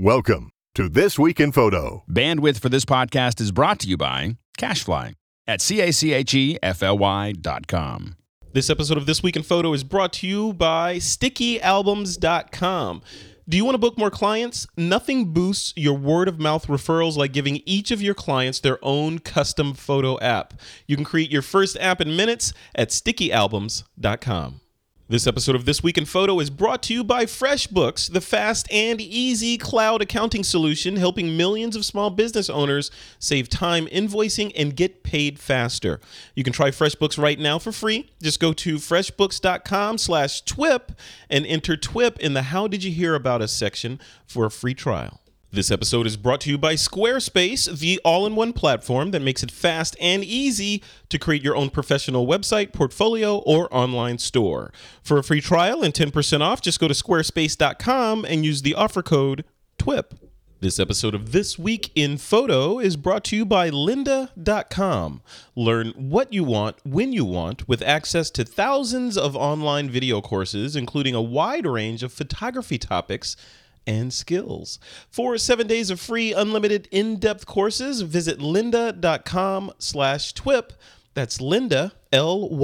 Welcome to This Week in Photo. Bandwidth for this podcast is brought to you by CacheFly at C-A-C-H-E-F-L-Y dot com. This episode of This Week in Photo is brought to you by StickyAlbums.com. Do you want to book more clients? Nothing boosts your word of mouth referrals like giving each of your clients their own custom photo app. You can create your first app in minutes at StickyAlbums.com. This episode of This Week in Photo is brought to you by FreshBooks, the fast and easy cloud accounting solution helping millions of small business owners save time invoicing and get paid faster. You can try FreshBooks right now for free. Just go to freshbooks.com slash TWIP and enter TWIP in the How Did You Hear About Us section for a free trial. This episode is brought to you by Squarespace, the all in one platform that makes it fast and easy to create your own professional website, portfolio, or online store. For a free trial and 10% off, just go to squarespace.com and use the offer code TWIP. This episode of This Week in Photo is brought to you by lynda.com. Learn what you want when you want with access to thousands of online video courses, including a wide range of photography topics and skills. For seven days of free, unlimited, in-depth courses, visit lynda.com slash twip. That's Lynda, L-Y-N-D-A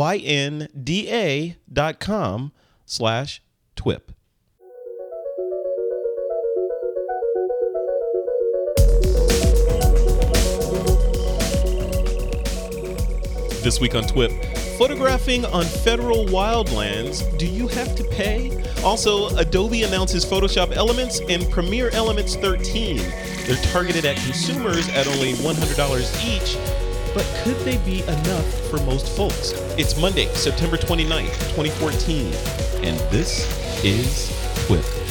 dot com slash twip. This week on TWIP, photographing on federal wildlands, do you have to pay? Also, Adobe announces Photoshop Elements and Premiere Elements 13. They're targeted at consumers at only $100 each, but could they be enough for most folks? It's Monday, September 29th, 2014, and this is TWIP.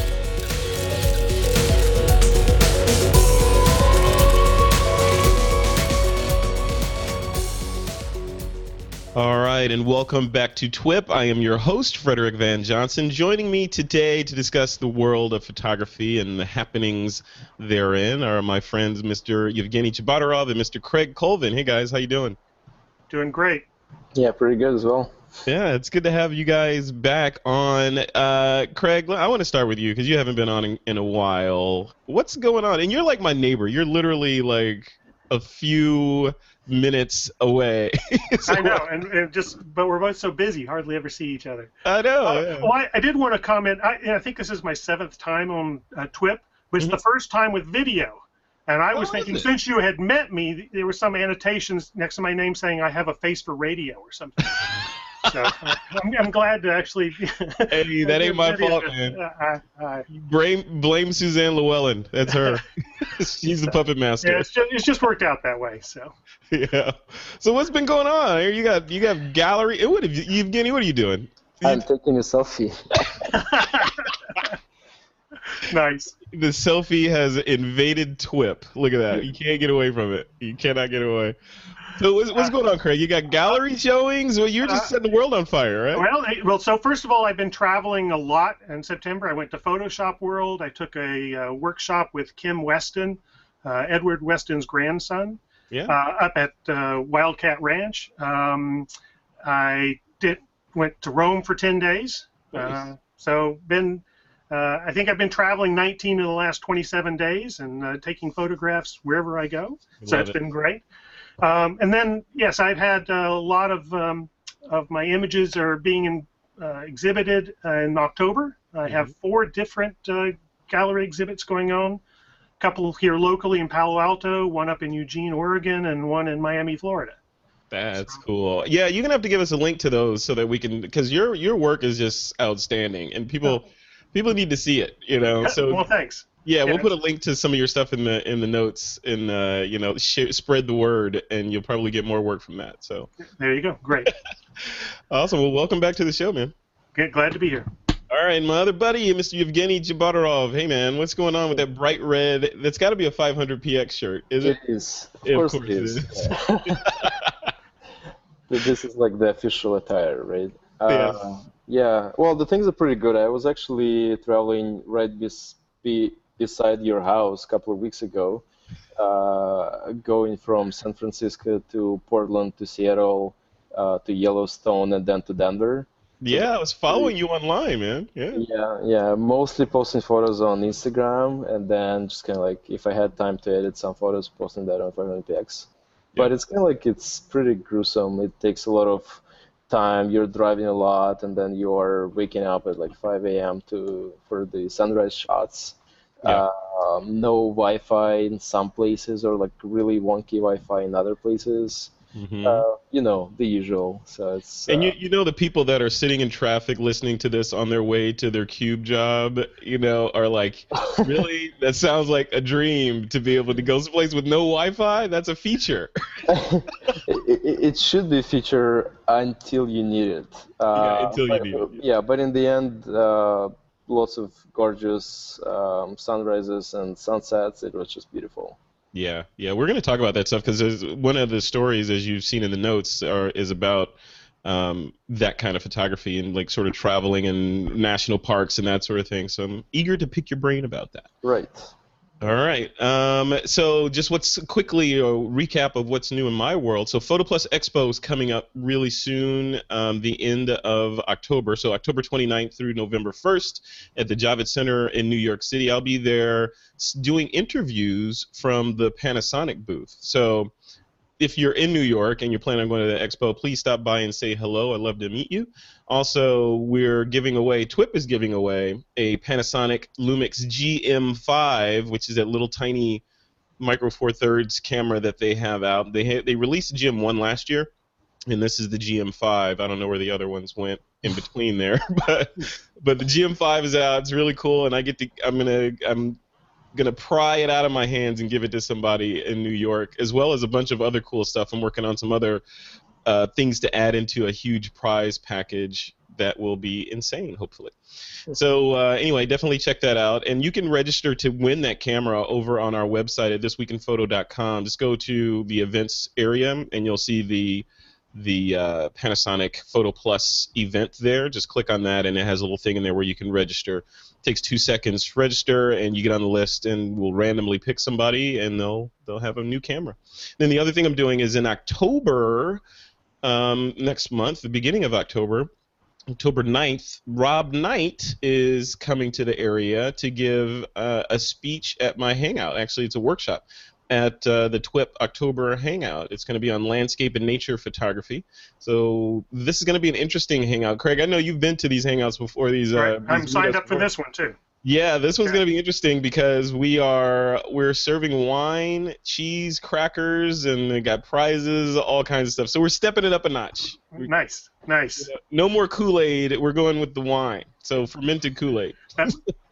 All right, and welcome back to TWIP. I am your host, Frederick Van Johnson. Joining me today to discuss the world of photography and the happenings therein are my friends, Mr. Evgeny Tchebotarev and Mr. Craig Colvin. Hey guys, how you doing? Doing great. Yeah, pretty good as well. Yeah, it's good to have you guys back on. Uh, Craig, I want to start with you because you haven't been on in, in a while. What's going on? And you're like my neighbor. You're literally like a few minutes away. So- I know, and, and just but we're both so busy, hardly ever see each other. I know. Uh, yeah. well, I, I did want to comment. I, I think this is my seventh time on uh, TWIP, but it's the first time with video. And I was Oh, thinking, since you had met me, there were some annotations next to my name saying I have a face for radio or something. so I'm, I'm glad to actually. Hey, that ain't my fault, man. uh, uh, uh, Blame, blame Suzanne Llewellyn. That's her. She's the puppet master. yeah, master. it's just, it's just worked out that way. So. Yeah. So what's been going on? Here You got you got gallery. eh, What have you, Evgeny? What are you doing? I'm taking a selfie. nice. The selfie has invaded TWIP. Look at that. You can't get away from it. You cannot get away. So what's, what's going on, Craig? You got gallery showings? Well, you're just Uh, setting the world on fire, right? Well, well. So first of all, I've been traveling a lot in September. I went to Photoshop World. I took a uh, workshop with Kim Weston, uh, Edward Weston's grandson, Yeah. uh, up at uh, Wildcat Ranch. Um, I did went to Rome for ten days. Uh, Nice. so been. Uh, I think I've been traveling 19 of the last 27 days and uh, taking photographs wherever I go. So it's it. been great. Um, and then, yes, I've had a lot of um, of my images are being in, uh, exhibited uh, in October. I have Mm-hmm. four different uh, gallery exhibits going on. A couple here locally in Palo Alto, one up in Eugene, Oregon, and one in Miami, Florida. That's cool. Yeah, you're gonna have to give us a link to those so that we can, because your your work is just outstanding, and people people need to see it. You know, so well, thanks. Yeah, we'll put a link to some of your stuff in the in the notes, and uh, you know, sh- spread the word, and you'll probably get more work from that. So There you go. Great. awesome. Well, welcome back to the show, man. Good, glad to be here. All right, my other buddy, Mr. Evgeny Tchebotarev. Hey, man, what's going on with that bright red? That's got to be a 500px shirt, is it? It is. Of Yeah, of course, course it it is. is. Yeah. this is like the official attire, right? Yeah. Uh, yeah. Well, the things are pretty good. I was actually traveling right bes- be- beside your house a couple of weeks ago, uh, going from San Francisco to Portland to Seattle uh, to Yellowstone and then to Denver. Yeah, I was following you online, man. Yeah. Yeah, yeah. Mostly posting photos on Instagram, and then just kind of like if I had time to edit some photos, posting that on 500px. But it's kind of like it's pretty gruesome. It takes a lot of time. You're driving a lot, and then you are waking up at like 5 a.m. to for the sunrise shots. Yeah. Um, no Wi-Fi in some places, or like really wonky Wi-Fi in other places. Mhm. Uh, you know the usual. So it's And uh, you, you know the people that are sitting in traffic listening to this on their way to their cube job, you know, are like, really? That sounds like a dream to be able to go someplace with no Wi-Fi. That's a feature. it, it, it should be a feature until you need it. Uh, Yeah, until you but- need it, Yeah, but in the end, uh, lots of gorgeous um, sunrises and sunsets. It was just beautiful. Yeah, yeah, we're gonna talk about that stuff because one of the stories, as you've seen in the notes, are is about um, that kind of photography and like sort of traveling in national parks and that sort of thing. So I'm eager to pick your brain about that. Right. All right. Um, so just what's quickly a recap of what's new in my world. So Photo Plus Expo is coming up really soon, um, the end of October. So October 29th through November 1st at the Javits Center in New York City. I'll be there doing interviews from the Panasonic booth. So if you're in New York and you're planning on going to the expo, please stop by and say hello. I'd love to meet you. Also, we're giving away, TWIP is giving away a Panasonic Lumix GM5, which is that little tiny micro four thirds camera that they have out. They ha- they released the GM1 last year, and this is the GM5. I don't know where the other ones went in between there, but but the GM5 is out. It's really cool, and I get to. I'm gonna I'm gonna pry it out of my hands and give it to somebody in New York, as well as a bunch of other cool stuff. I'm working on some other uh, things to add into a huge prize package that will be insane, hopefully. So uh, anyway, definitely check that out, and you can register to win that camera over on our website at thisweekinphoto.com. Just go to the events area, and you'll see the the uh, Panasonic Photo Plus event there. Just click on that, and it has a little thing in there where you can register. takes two seconds to register, and you get on the list, and we'll randomly pick somebody, and they'll they'll have a new camera. Then the other thing I'm doing is in October, um, next month, the beginning of October. October 9th, Rob Knight is coming to the area to give uh, a speech at my hangout. Actually, it's a workshop at uh, the TWIP October Hangout. It's going to be on landscape and nature photography. So this is going to be an interesting hangout. Craig, I know you've been to these hangouts before. These, uh, Right. I'm signed up for this one too. Yeah, this one's going to be interesting because we are we're serving wine, cheese, crackers, and we got prizes, all kinds of stuff. So we're stepping it up a notch. Nice, nice. no more Kool Aid. We're going with the wine. So fermented Kool Aid. That's-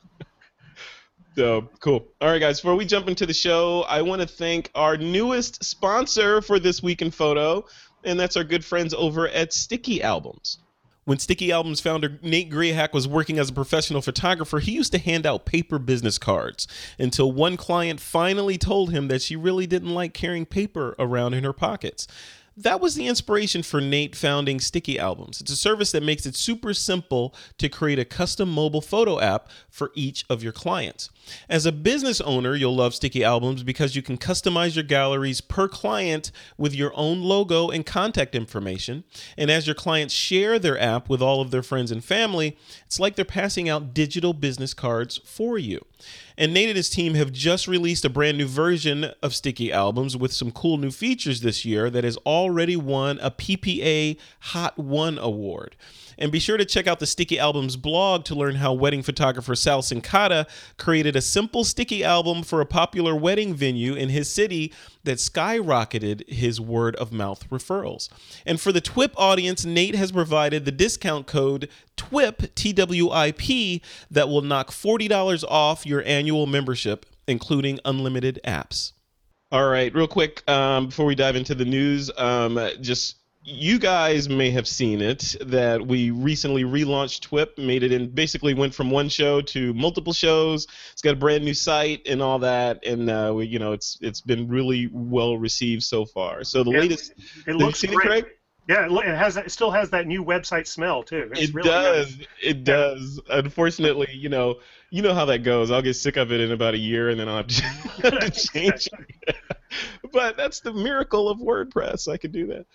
so cool. All right, guys. Before we jump into the show, I want to thank our newest sponsor for this week in photo, and that's our good friends over at Sticky Albums. When Sticky Albums founder Nate Grahek was working as a professional photographer, he used to hand out paper business cards until one client finally told him that she really didn't like carrying paper around in her pockets. That was the inspiration for Nate founding Sticky Albums. It's a service that makes it super simple to create a custom mobile photo app for each of your clients. As a business owner, you'll love Sticky Albums because you can customize your galleries per client with your own logo and contact information. And as your clients share their app with all of their friends and family, it's like they're passing out digital business cards for you. And Nate and his team have just released a brand new version of Sticky Albums with some cool new features this year that has already won a PPA Hot One award. And be sure to check out the Sticky Albums blog to learn how wedding photographer Sal Cincotta created a simple sticky album for a popular wedding venue in his city that skyrocketed his word of mouth referrals. And for the TWIP audience, Nate has provided the discount code TWIP, T W I P, that will knock $40 off your annual membership, including unlimited apps. All right, real quick um, before we dive into the news, um, just you guys may have seen it that we recently relaunched TWIP, made it in basically went from one show to multiple shows. It's got a brand new site and all that, and uh, we, you know it's it's been really well received so far. So the latest, It looks seen it, great. Craig? Yeah, it, has. It still has that new website smell too. It's it really does. Nice. It does. Unfortunately, you know, you know how that goes. I'll get sick of it in about a year, and then I'll have to, to change. it. but that's the miracle of WordPress. I can do that.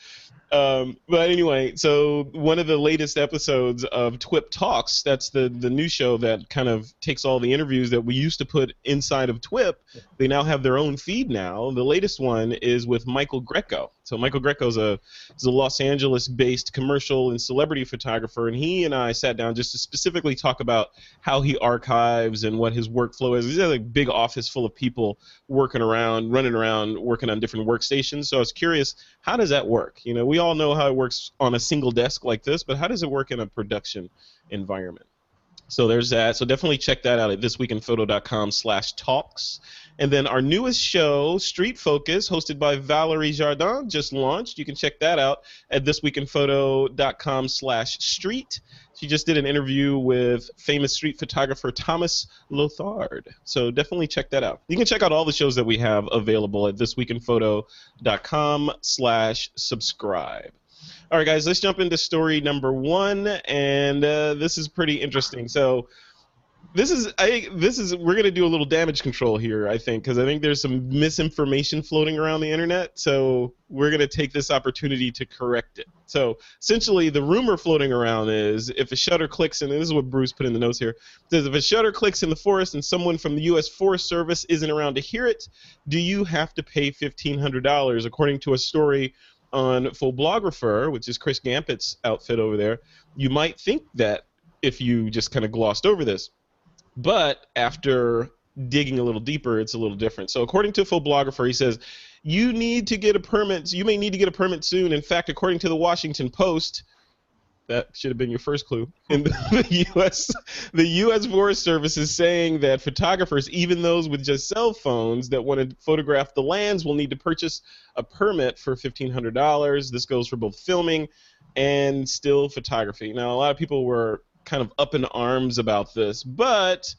Um, but anyway, so one of the latest episodes of TWIP Talks, that's the, the new show that kind of takes all the interviews that we used to put inside of TWIP. They now have their own feed now. The latest one is with Michael Grecco. So Michael Grecco is a, is a Los Angeles-based commercial and celebrity photographer, and he and I sat down just to specifically talk about how he archives and what his workflow is. He's got a big office full of people working around, running around, working on different workstations. So I was curious, how does that work? You know, we all know how it works on a single desk like this, but how does it work in a production environment? So there's that. So definitely check that out at thisweekinphoto.com slash talks. And then our newest show, Street Focus, hosted by Valerie Jardin, just launched. You can check that out at thisweekinphoto.com slash street. She just did an interview with famous street photographer Thomas Leuthard. So definitely check that out. You can check out all the shows that we have available at thisweekinphoto.com slash subscribe. All right, guys, let's jump into story number one, and uh, this is pretty interesting. So, this is I this is we're gonna do a little damage control here, I think, because I think there's some misinformation floating around the internet. So we're gonna take this opportunity to correct it. So essentially, the rumor floating around is if a shutter clicks, and this is what Bruce put in the notes here, says if a shutter clicks in the forest and someone from the U.S. Forest Service isn't around to hear it, do you have to pay fifteen hundred dollars? According to a story on Phoblographer, which is Chris Gampat's outfit over there, you might think that if you just kind of glossed over this. But after digging a little deeper, it's a little different. So according to Phoblographer, he says, you need to get a permit. You may need to get a permit soon. In fact, according to the Washington Post, that should have been your first clue. In the U.S., the U.S. Forest Service is saying that photographers, even those with just cell phones that want to photograph the lands, will need to purchase a permit for $1,500. This goes for both filming and still photography. Now, a lot of people were kind of up in arms about this, but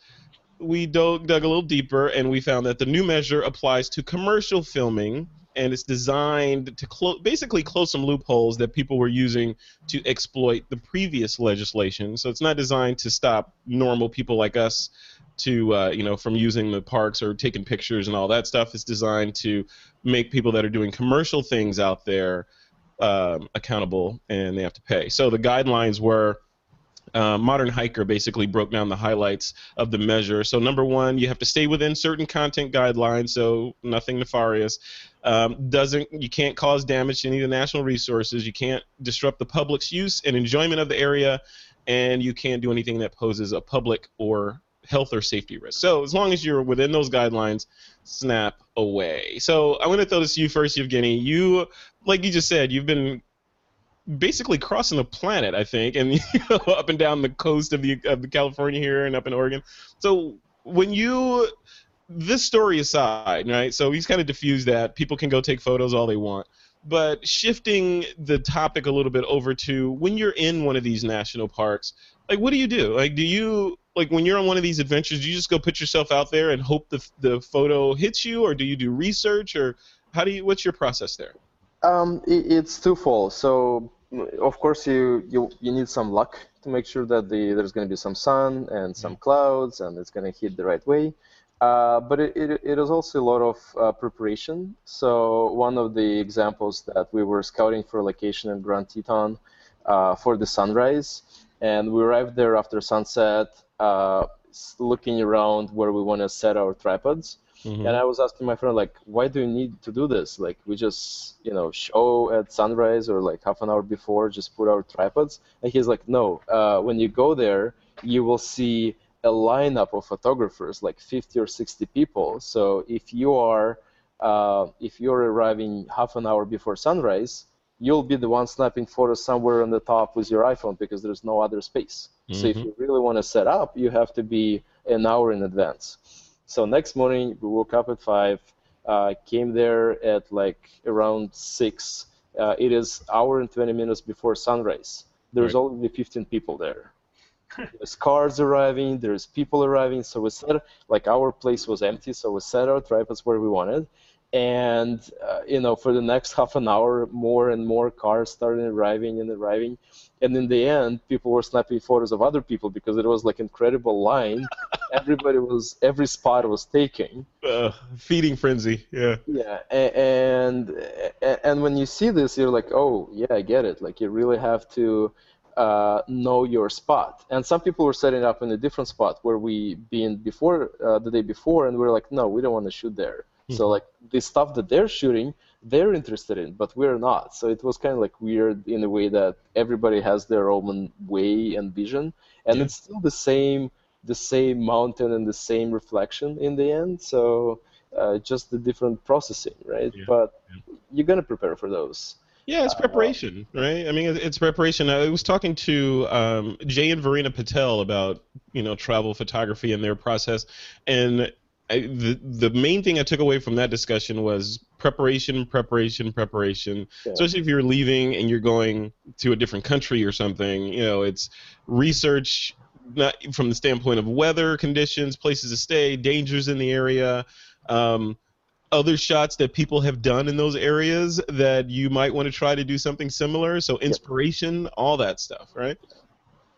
we dug, dug a little deeper and we found that the new measure applies to commercial filming and it's designed to clo- basically close some loopholes that people were using to exploit the previous legislation. So it's not designed to stop normal people like us to uh, you know from using the parks or taking pictures and all that stuff. It's designed to make people that are doing commercial things out there um, accountable and they have to pay. So the guidelines were uh, Modern Hiker basically broke down the highlights of the measure. So number one, you have to stay within certain content guidelines, so nothing nefarious. Um, doesn't you can't cause damage to any of the national resources. You can't disrupt the public's use and enjoyment of the area, and you can't do anything that poses a public or health or safety risk. So as long as you're within those guidelines, snap away. So I'm going to throw this to you first, Evgeny. You, like you just said, you've been basically crossing the planet, I think, and you know, up and down the coast of the of the California here and up in Oregon. So when you this story aside, right? So he's kind of diffused that people can go take photos all they want. But shifting the topic a little bit over to when you're in one of these national parks, like what do you do? Like do you like when you're on one of these adventures, do you just go put yourself out there and hope the the photo hits you, or do you do research, or how do you? What's your process there? Um, it, it's twofold. So of course you, you you need some luck to make sure that the there's going to be some sun and some mm-hmm. clouds and it's going to hit the right way. Uh, but it, it, it is also a lot of uh, preparation. So one of the examples that we were scouting for a location in Grand Teton uh, for the sunrise, and we arrived there after sunset, uh, looking around where we want to set our tripods. Mm-hmm. And I was asking my friend, like, why do you need to do this? Like, we just, you know, show at sunrise or like half an hour before, just put our tripods. And he's like, no, uh, when you go there, you will see a lineup of photographers, like 50 or 60 people. So if you are, uh, if you're arriving half an hour before sunrise, you'll be the one snapping photos somewhere on the top with your iPhone because there's no other space. Mm-hmm. So if mm-hmm. you really want to set up, you have to be an hour in advance. So next morning we woke up at five, uh, came there at like around six. Uh, it is hour and 20 minutes before sunrise. There's right. only 15 people there. There's cars arriving, there's people arriving. So we set like our place was empty, so we set our tripods where we wanted, and uh, you know for the next half an hour more and more cars started arriving and arriving. And in the end people were snapping photos of other people because it was like incredible line everybody was every spot was taking. Uh, feeding frenzy yeah. Yeah and, and and when you see this you're like oh yeah i get it. Like you really have to uh, know your spot. And some people were setting up in a different spot where we been before uh, the day before, and we are like, no, we don't want to shoot there. Mm-hmm. So like the stuff that they're shooting, they're interested in, but we're not. So it was kind of like weird in a way that everybody has their own way and vision, and yeah. it's still the same, the same mountain and the same reflection in the end. So uh, just the different processing, right? Yeah. But yeah. you're gonna prepare for those. Yeah, it's preparation, uh, right? I mean, it's preparation. I was talking to um, Jay and Varina Patel about you know travel photography and their process, and I, the the main thing I took away from that discussion was preparation, preparation, preparation. Yeah. Especially if you're leaving and you're going to a different country or something. You know, it's research not from the standpoint of weather conditions, places to stay, dangers in the area. Um, other shots that people have done in those areas that you might want to try to do something similar. So inspiration, all that stuff, right?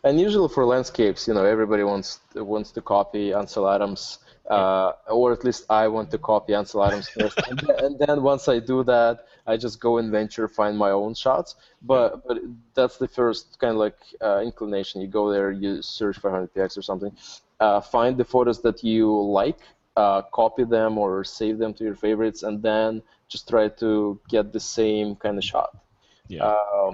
And usually for landscapes, you know, everybody wants wants to copy Ansel Adams, uh, or at least I want to copy Ansel Adams first, and, then, and, then, once I do that, I just go and venture find my own shots. But but that's the first kind of like uh, inclination. You go there, you search for 100px or something, uh, find the photos that you like uh, copy them or save them to your favorites, and then just try to get the same kind of shot. Yeah. Um,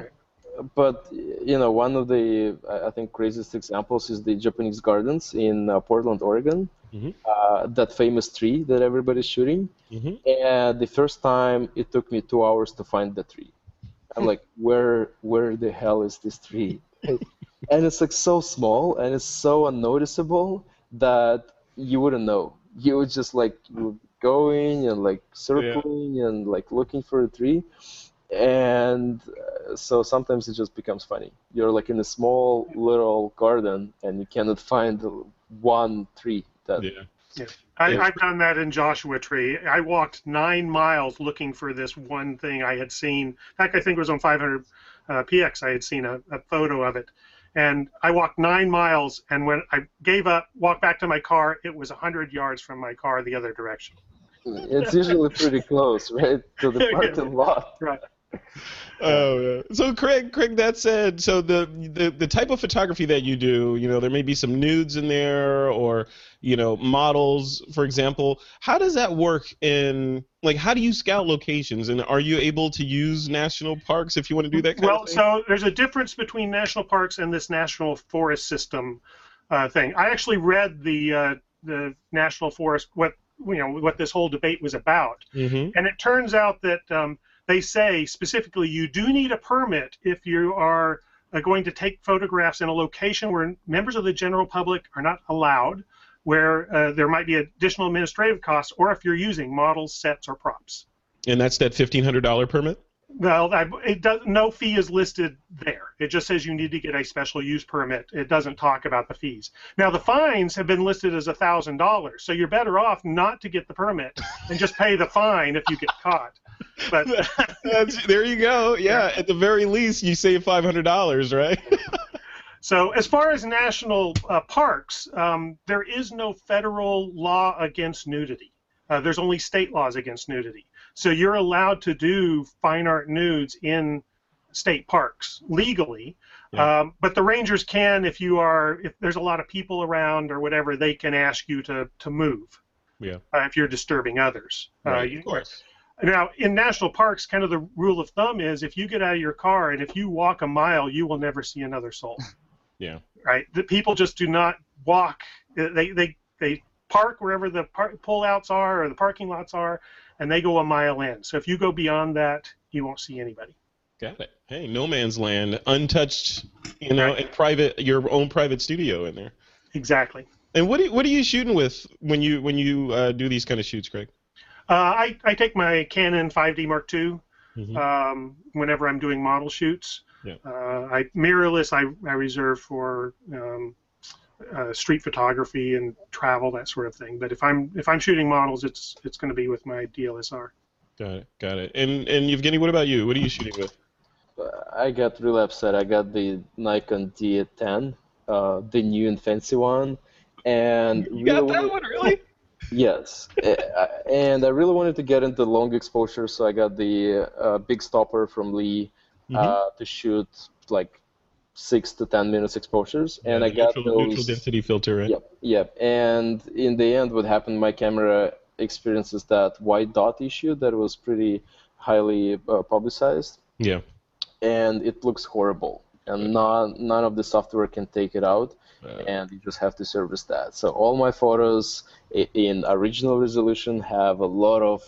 but you know, one of the I think craziest examples is the Japanese gardens in uh, Portland, Oregon. Mm-hmm. Uh, that famous tree that everybody's shooting. Mm-hmm. And the first time, it took me two hours to find the tree. I'm like, where where the hell is this tree? and it's like so small and it's so unnoticeable that you wouldn't know you would just like going and like circling yeah. and like looking for a tree and uh, so sometimes it just becomes funny you're like in a small little garden and you cannot find one tree that yeah. Yeah. I, have done that in Joshua Tree. I walked nine miles looking for this one thing I had seen. In fact, I think it was on 500 uh, PX. I had seen a, a photo of it, and I walked nine miles, and when I gave up, walked back to my car, it was 100 yards from my car the other direction. It's usually pretty close, right, to the parking lot. Right. Oh, yeah. so Craig, Craig, that said, so the, the the type of photography that you do, you know, there may be some nudes in there, or you know, models, for example. How does that work in like? How do you scout locations, and are you able to use national parks if you want to do that? well, so there's a difference between national parks and this national forest system uh, thing. I actually read the uh, the national forest what you know what this whole debate was about, mm-hmm. and it turns out that. Um, they say specifically you do need a permit if you are uh, going to take photographs in a location where members of the general public are not allowed, where uh, there might be additional administrative costs, or if you're using models, sets, or props. And that's that $1,500 permit? Well, it does, no fee is listed there. It just says you need to get a special use permit. It doesn't talk about the fees. Now, the fines have been listed as $1,000, so you're better off not to get the permit and just pay the fine if you get caught. But there you go. Yeah, at the very least, you save $500, right? So, as far as national uh, parks, um, there is no federal law against nudity. Uh, there's only state laws against nudity. So you're allowed to do fine art nudes in state parks legally. Yeah. Um, but the rangers can, if you are, if there's a lot of people around or whatever, they can ask you to to move. Yeah. Uh, if you're disturbing others. Uh, right, uh, you, of course. Now, in national parks, kind of the rule of thumb is if you get out of your car and if you walk a mile, you will never see another soul. yeah. Right. The people just do not walk. They they they park wherever the par- pullouts are or the parking lots are, and they go a mile in. So if you go beyond that, you won't see anybody. Got it. Hey, no man's land, untouched, you know, right. and private, your own private studio in there. Exactly. And what are, what are you shooting with when you when you uh, do these kind of shoots, Craig? Uh, I, I take my Canon 5D Mark II mm-hmm. um, whenever I'm doing model shoots. Yeah. Uh, I mirrorless I, I reserve for um, uh, street photography and travel that sort of thing. But if I'm if I'm shooting models, it's it's going to be with my DLSR. Got it. Got it. And and Evgeny, what about you? What are you shooting with? I got really upset. I got the Nikon D10, uh, the new and fancy one, and you got that one really? Yes, and I really wanted to get into long exposure, so I got the uh, big stopper from Lee mm-hmm. uh, to shoot like six to ten minutes exposures, and yeah, I got neutral, those neutral density filter. Right? Yep, yep. And in the end, what happened? My camera experiences that white dot issue that was pretty highly uh, publicized. Yeah. And it looks horrible, and none none of the software can take it out and you just have to service that. So all my photos in original resolution have a lot of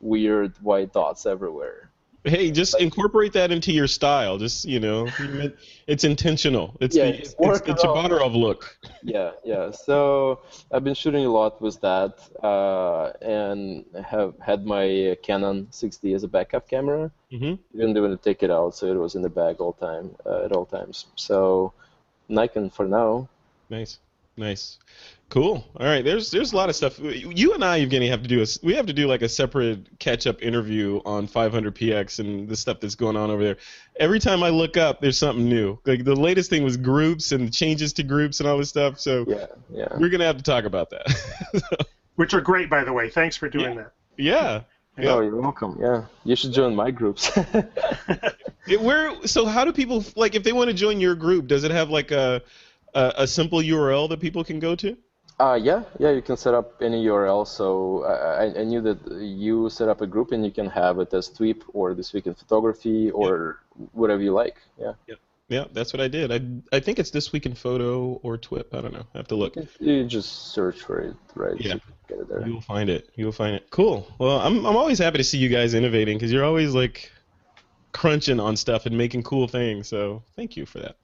weird white dots everywhere. Hey, just incorporate that into your style. Just you know, it's intentional. It's yeah, the it's, it's the look. Yeah, yeah. So I've been shooting a lot with that, uh, and have had my Canon 6D as a backup camera. Mm-hmm. Didn't even take it out, so it was in the bag all time uh, at all times. So Nikon for now. Nice, nice, cool. All right, there's there's a lot of stuff. You and I, Evgeny, have to do a we have to do like a separate catch up interview on 500px and the stuff that's going on over there. Every time I look up, there's something new. Like the latest thing was groups and changes to groups and all this stuff. So yeah, yeah, we're gonna have to talk about that. Which are great, by the way. Thanks for doing yeah. that. Yeah. Yeah. Oh, you're welcome. Yeah, you should join my groups. it, where so how do people like if they want to join your group? Does it have like a a, a simple URL that people can go to? Uh, yeah, yeah, you can set up any URL. So I, I knew that you set up a group and you can have it as TWIP or This Week in Photography or whatever you like. Yeah. yeah. Yeah, that's what I did. I I think it's This Week in Photo or TWIP. I don't know. I have to look. You just search for it, right? Yeah. So you will find it. You will find it. Cool. Well, I'm I'm always happy to see you guys innovating because you're always like crunching on stuff and making cool things. So thank you for that.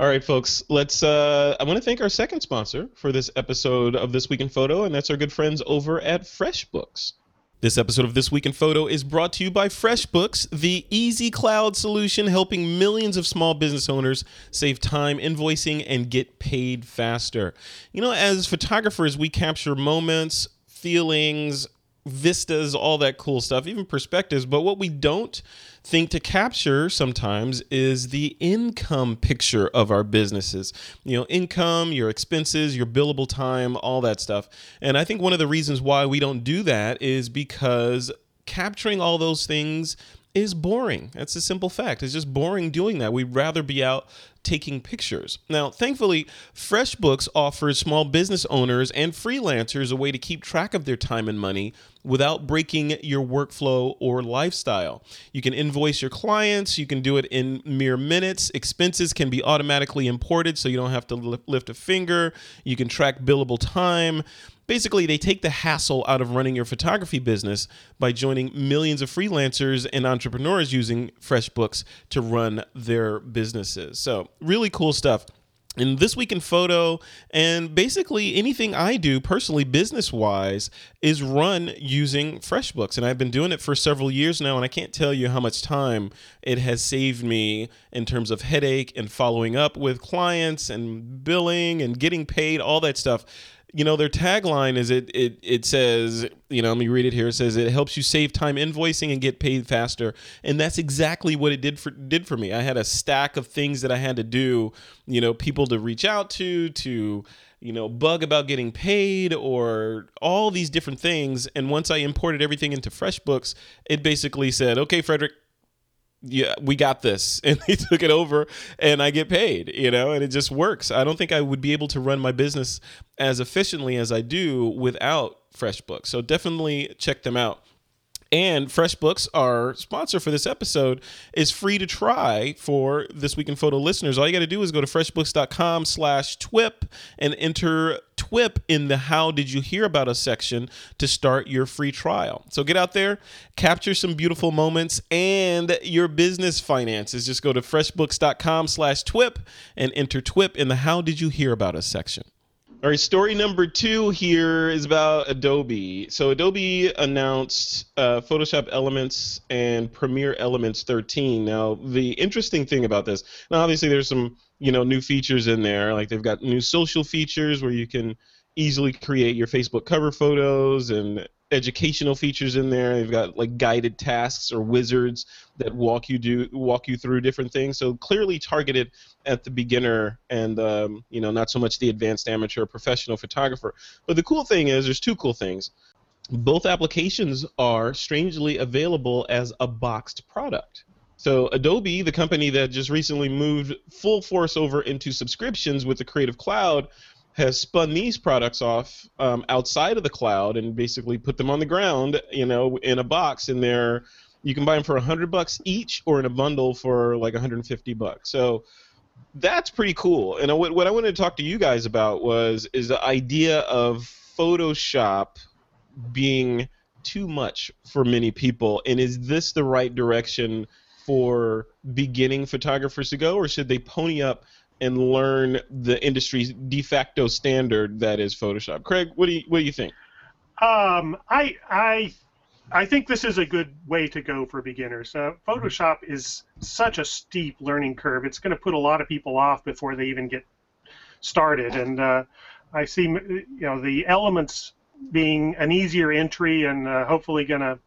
All right, folks. Let's. Uh, I want to thank our second sponsor for this episode of This Week in Photo, and that's our good friends over at FreshBooks. This episode of This Week in Photo is brought to you by FreshBooks, the easy cloud solution helping millions of small business owners save time invoicing and get paid faster. You know, as photographers, we capture moments, feelings, vistas, all that cool stuff, even perspectives. But what we don't think to capture sometimes is the income picture of our businesses. You know, income, your expenses, your billable time, all that stuff. And I think one of the reasons why we don't do that is because capturing all those things is boring. That's a simple fact. It's just boring doing that. We'd rather be out taking pictures. Now, thankfully, FreshBooks offers small business owners and freelancers a way to keep track of their time and money without breaking your workflow or lifestyle. You can invoice your clients, you can do it in mere minutes. Expenses can be automatically imported so you don't have to lift a finger. You can track billable time. Basically, they take the hassle out of running your photography business by joining millions of freelancers and entrepreneurs using FreshBooks to run their businesses. So, really cool stuff. And this week in photo, and basically anything I do personally, business wise, is run using FreshBooks. And I've been doing it for several years now, and I can't tell you how much time it has saved me in terms of headache and following up with clients and billing and getting paid, all that stuff you know their tagline is it it it says you know let me read it here. It says it helps you save time invoicing and get paid faster. And that's exactly what it did for did for me. I had a stack of things that i had to do you know people to reach out to to you know bug about getting paid or all these different things. And once i imported everything into freshbooks it basically said okay frederick yeah, we got this. And they took it over and I get paid, you know, and it just works. I don't think I would be able to run my business as efficiently as I do without FreshBooks. So definitely check them out. And FreshBooks, our sponsor for this episode, is free to try for This Week in Photo listeners. All you got to do is go to freshbooks.com slash TWIP and enter TWIP in the How Did You Hear About Us section to start your free trial. So get out there, capture some beautiful moments and your business finances. Just go to freshbooks.com slash TWIP and enter TWIP in the How Did You Hear About Us section. All right, story number two here is about Adobe. So Adobe announced uh, Photoshop Elements and Premiere Elements 13. Now, the interesting thing about this, now obviously there's some you know new features in there, like they've got new social features where you can easily create your Facebook cover photos and educational features in there. They've got like guided tasks or wizards that walk you do walk you through different things. So clearly targeted at the beginner and um, you know not so much the advanced amateur professional photographer. But the cool thing is there's two cool things. Both applications are strangely available as a boxed product. So Adobe, the company that just recently moved full force over into subscriptions with the Creative Cloud, has spun these products off um, outside of the cloud and basically put them on the ground, you know, in a box, and they're you can buy them for 100 bucks each or in a bundle for like 150 bucks. So that's pretty cool. And what, what I wanted to talk to you guys about was is the idea of Photoshop being too much for many people, and is this the right direction for beginning photographers to go, or should they pony up and learn the industry's de facto standard that is Photoshop? Craig, what do you what do you think? Um, I I I think this is a good way to go for beginners. Uh, Photoshop is such a steep learning curve. It's going to put a lot of people off before they even get started. And uh, I see, you know, the elements being an easier entry and uh, hopefully going to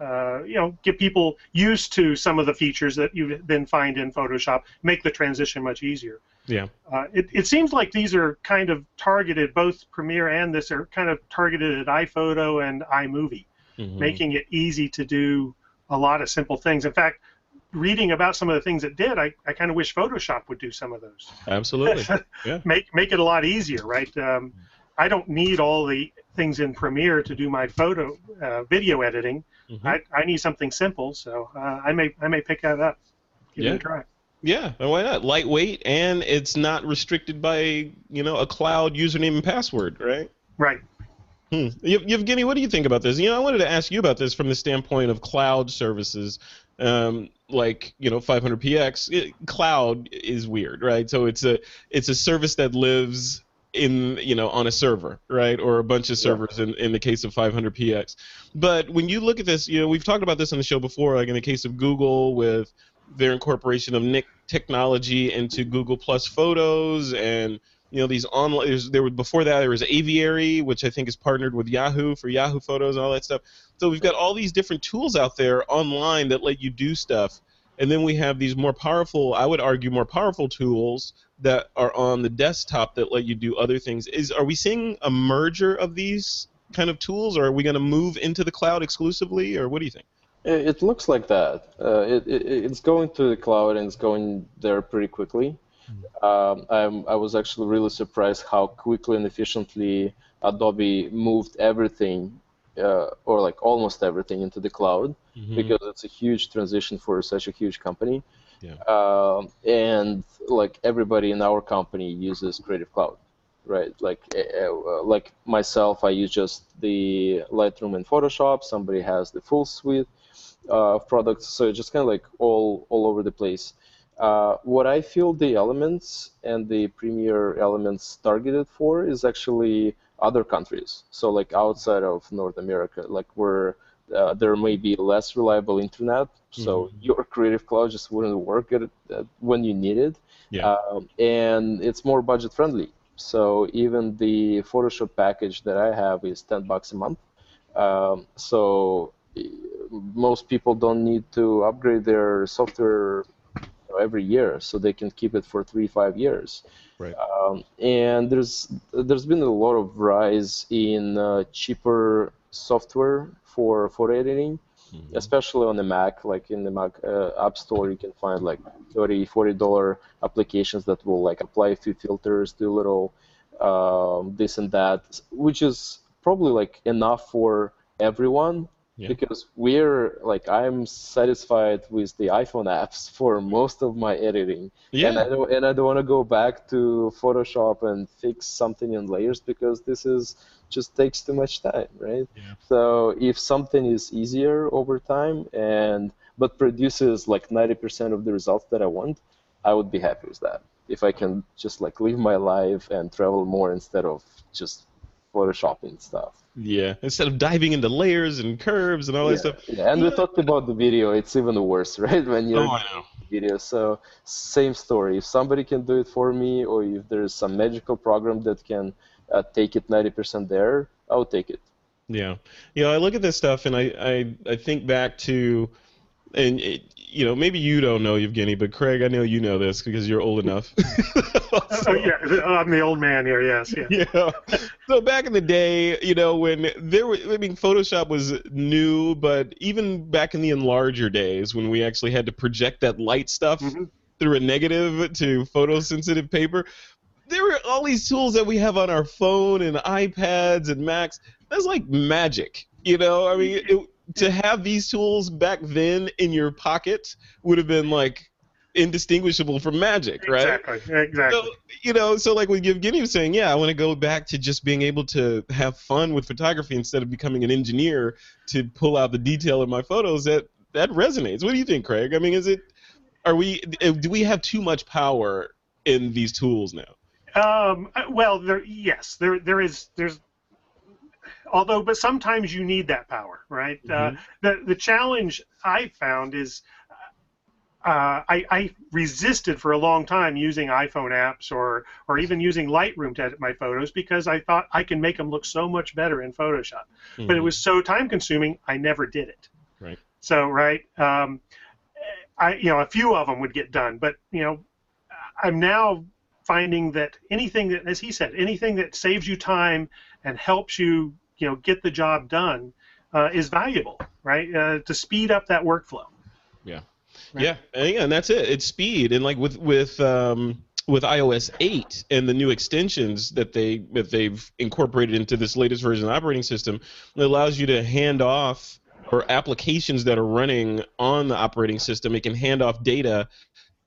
uh, you know, get people used to some of the features that you then find in Photoshop, make the transition much easier. Yeah. Uh, it, it seems like these are kind of targeted, both Premiere and this are kind of targeted at iPhoto and iMovie, mm-hmm. making it easy to do a lot of simple things. In fact, reading about some of the things it did, I, I kind of wish Photoshop would do some of those. Absolutely. Yeah. make make it a lot easier, right? Um, I don't need all the things in Premiere to do my photo uh, video editing. Mm-hmm. I, I need something simple, so uh, I may I may pick that up. Give yeah. it a try. Yeah, why not? Lightweight, and it's not restricted by you know a cloud username and password, right? Right. Hmm. Evgeny, what do you think about this? You know, I wanted to ask you about this from the standpoint of cloud services, um, like you know 500px. It, cloud is weird, right? So it's a it's a service that lives in you know on a server right? Or a bunch of servers yeah. in, in the case of 500px but when you look at this you know we've talked about this on the show before like in the case of google with their incorporation of Nik technology into google plus photos and you know these online there were before that there was aviary which i think is partnered with yahoo for yahoo photos and all that stuff. So we've got all these different tools out there online that let you do stuff and then we have these more powerful i would argue more powerful tools that are on the desktop that let you do other things. Is are we seeing a merger of these kind of tools, or are we going to move into the cloud exclusively, or what do you think? It looks like that. Uh, it, it, it's going to the cloud and it's going there pretty quickly. Um, I'm, I was actually really surprised how quickly and efficiently Adobe moved everything, uh, or like almost everything, into the cloud mm-hmm. because it's a huge transition for such a huge company. Yeah. Um, and like everybody in our company uses Creative Cloud, right? Like uh, like myself, I use just the Lightroom and Photoshop. Somebody has the full suite uh, of products, so it's just kind of like all all over the place. Uh, what I feel the elements and the Premiere elements targeted for is actually other countries. So like outside of North America, like where uh, there may be less reliable internet, so mm-hmm. your Creative Cloud just wouldn't work at, when you need it. Yeah. Um, and it's more budget friendly. So even the Photoshop package that I have is 10 bucks a month. Um, so most people don't need to upgrade their software every year, so they can keep it for three, five years. Right. Um, and there's there's been a lot of rise in uh, cheaper software for photo editing, mm-hmm. especially on the Mac. Like in the Mac uh, App Store, you can find like 30 40 dollar applications that will like apply a few filters, do a little um, this and that, which is probably like enough for everyone yeah. because we're like I'm satisfied with the iPhone apps for most of my editing. Yeah. And I don't and I don't want to go back to Photoshop and fix something in layers because this is just takes too much time, right? Yeah. So if something is easier over time and but produces like 90% of the results that I want, I would be happy with that. If I can just like live my life and travel more instead of just photoshopping stuff. Yeah, instead of diving into layers and curves and all yeah, that stuff. Yeah, and we talked about the video. It's even worse, right? When you're oh, video. So same story. If somebody can do it for me, or if there's some magical program that can uh, take it 90% there, I'll take it. Yeah, you know, I look at this stuff and I I, I think back to, and it, you know, maybe you don't know Evgeny, but Craig, I know you know this because you're old enough. so, oh yeah, I'm the old man here. Yes. Yeah. yeah. So back in the day, you know, when there were, I mean, Photoshop was new, but even back in the enlarger days, when we actually had to project that light stuff mm-hmm. through a negative to photosensitive paper, there were all these tools that we have on our phone and iPads and Macs. That's like magic, you know. I mean, it, to have these tools back then in your pocket would have been like indistinguishable from magic, right? Exactly. Exactly. So, you know, so like when Evgeny was saying, yeah, I want to go back to just being able to have fun with photography instead of becoming an engineer to pull out the detail in my photos. That that resonates. What do you think, Craig? I mean, is it? Are we? Eh, do we have too much power in these tools now? Um, well, there, yes, there, there is, there's although but sometimes you need that power right uh, mm-hmm. uh, the the challenge i found is uh, I, I, resisted for a long time using iphone apps or or even using lightroom to edit my photos because i thought i can make them look so much better in photoshop mm-hmm. but it mm-hmm. was so time consuming i never did it right so right um, i you know a few of them would get done but you know i'm now finding that anything that as he said anything that saves you time and helps you you know get the job done uh, is valuable, right? Uh, to speed up that workflow. Yeah, right? yeah, and, yeah, and that's it. It's speed, and like with with um, with iOS 8 and the new extensions that they that they've incorporated into this latest version of the operating system, it allows you to hand off or applications that are running on the operating system. It can hand off data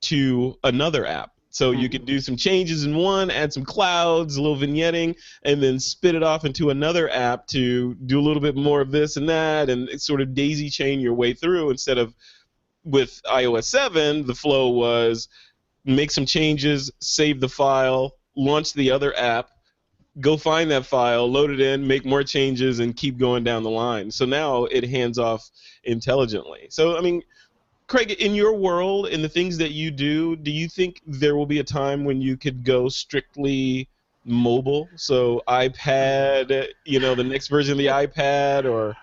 to another app so you mm-hmm. can do some changes in one, add some clouds, a little vignetting, and then spit it off into another app to do a little bit more of this and that, and sort of daisy chain your way through instead of with iOS 7, the flow was make some changes, save the file, launch the other app, go find that file, load it in, make more changes, and keep going down the line. So now it hands off intelligently. So, I mean, Craig, in your world, in the things that you do, do you think there will be a time when you could go strictly mobile? So iPad, you know, the next version of the iPad, or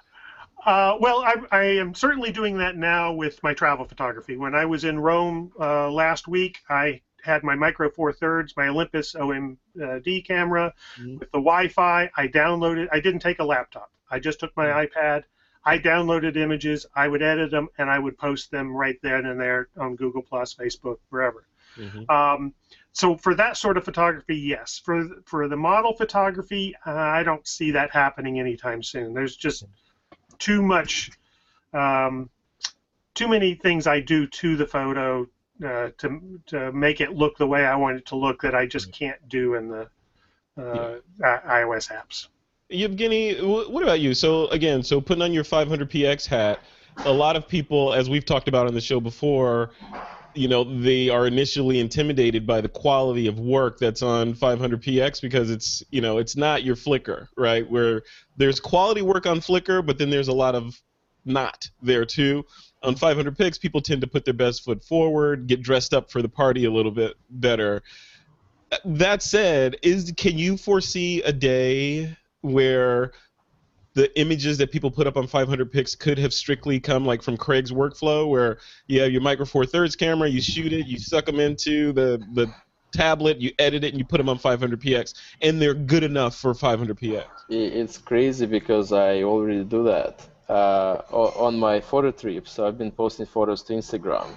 uh, well, I, I, am certainly doing that now with my travel photography. When I was in Rome uh, last week, I had my Micro Four Thirds, my Olympus OMD camera mm-hmm. with the Wi-Fi. I downloaded. I didn't take a laptop. I just took my mm-hmm. iPad. I downloaded images, I would edit them, and I would post them right then and there on Google Plus, Facebook, wherever. Mm-hmm. Um, so for that sort of photography, yes. For for the model photography, uh, I don't see that happening anytime soon. There's just too much, um, too many things I do to the photo uh, to to make it look the way I want it to look that I just mm-hmm. can't do in the uh, yeah. iOS apps. Evgeny, what about you? So again, so putting on your 500px hat, a lot of people, as we've talked about on the show before, you know, they are initially intimidated by the quality of work that's on 500px because it's, you know, it's not your Flickr, right? Where there's quality work on Flickr, but then there's a lot of not there too. On 500px, people tend to put their best foot forward, get dressed up for the party a little bit better. That said, is can you foresee a day where the images that people put up on 500 pix could have strictly come like from Craig's workflow, where you have your Micro Four Thirds camera, you shoot it, you suck them into the the tablet, you edit it, and you put them on 500px, and they're good enough for 500px. It's crazy because I already do that uh, on my photo trips. So I've been posting photos to Instagram.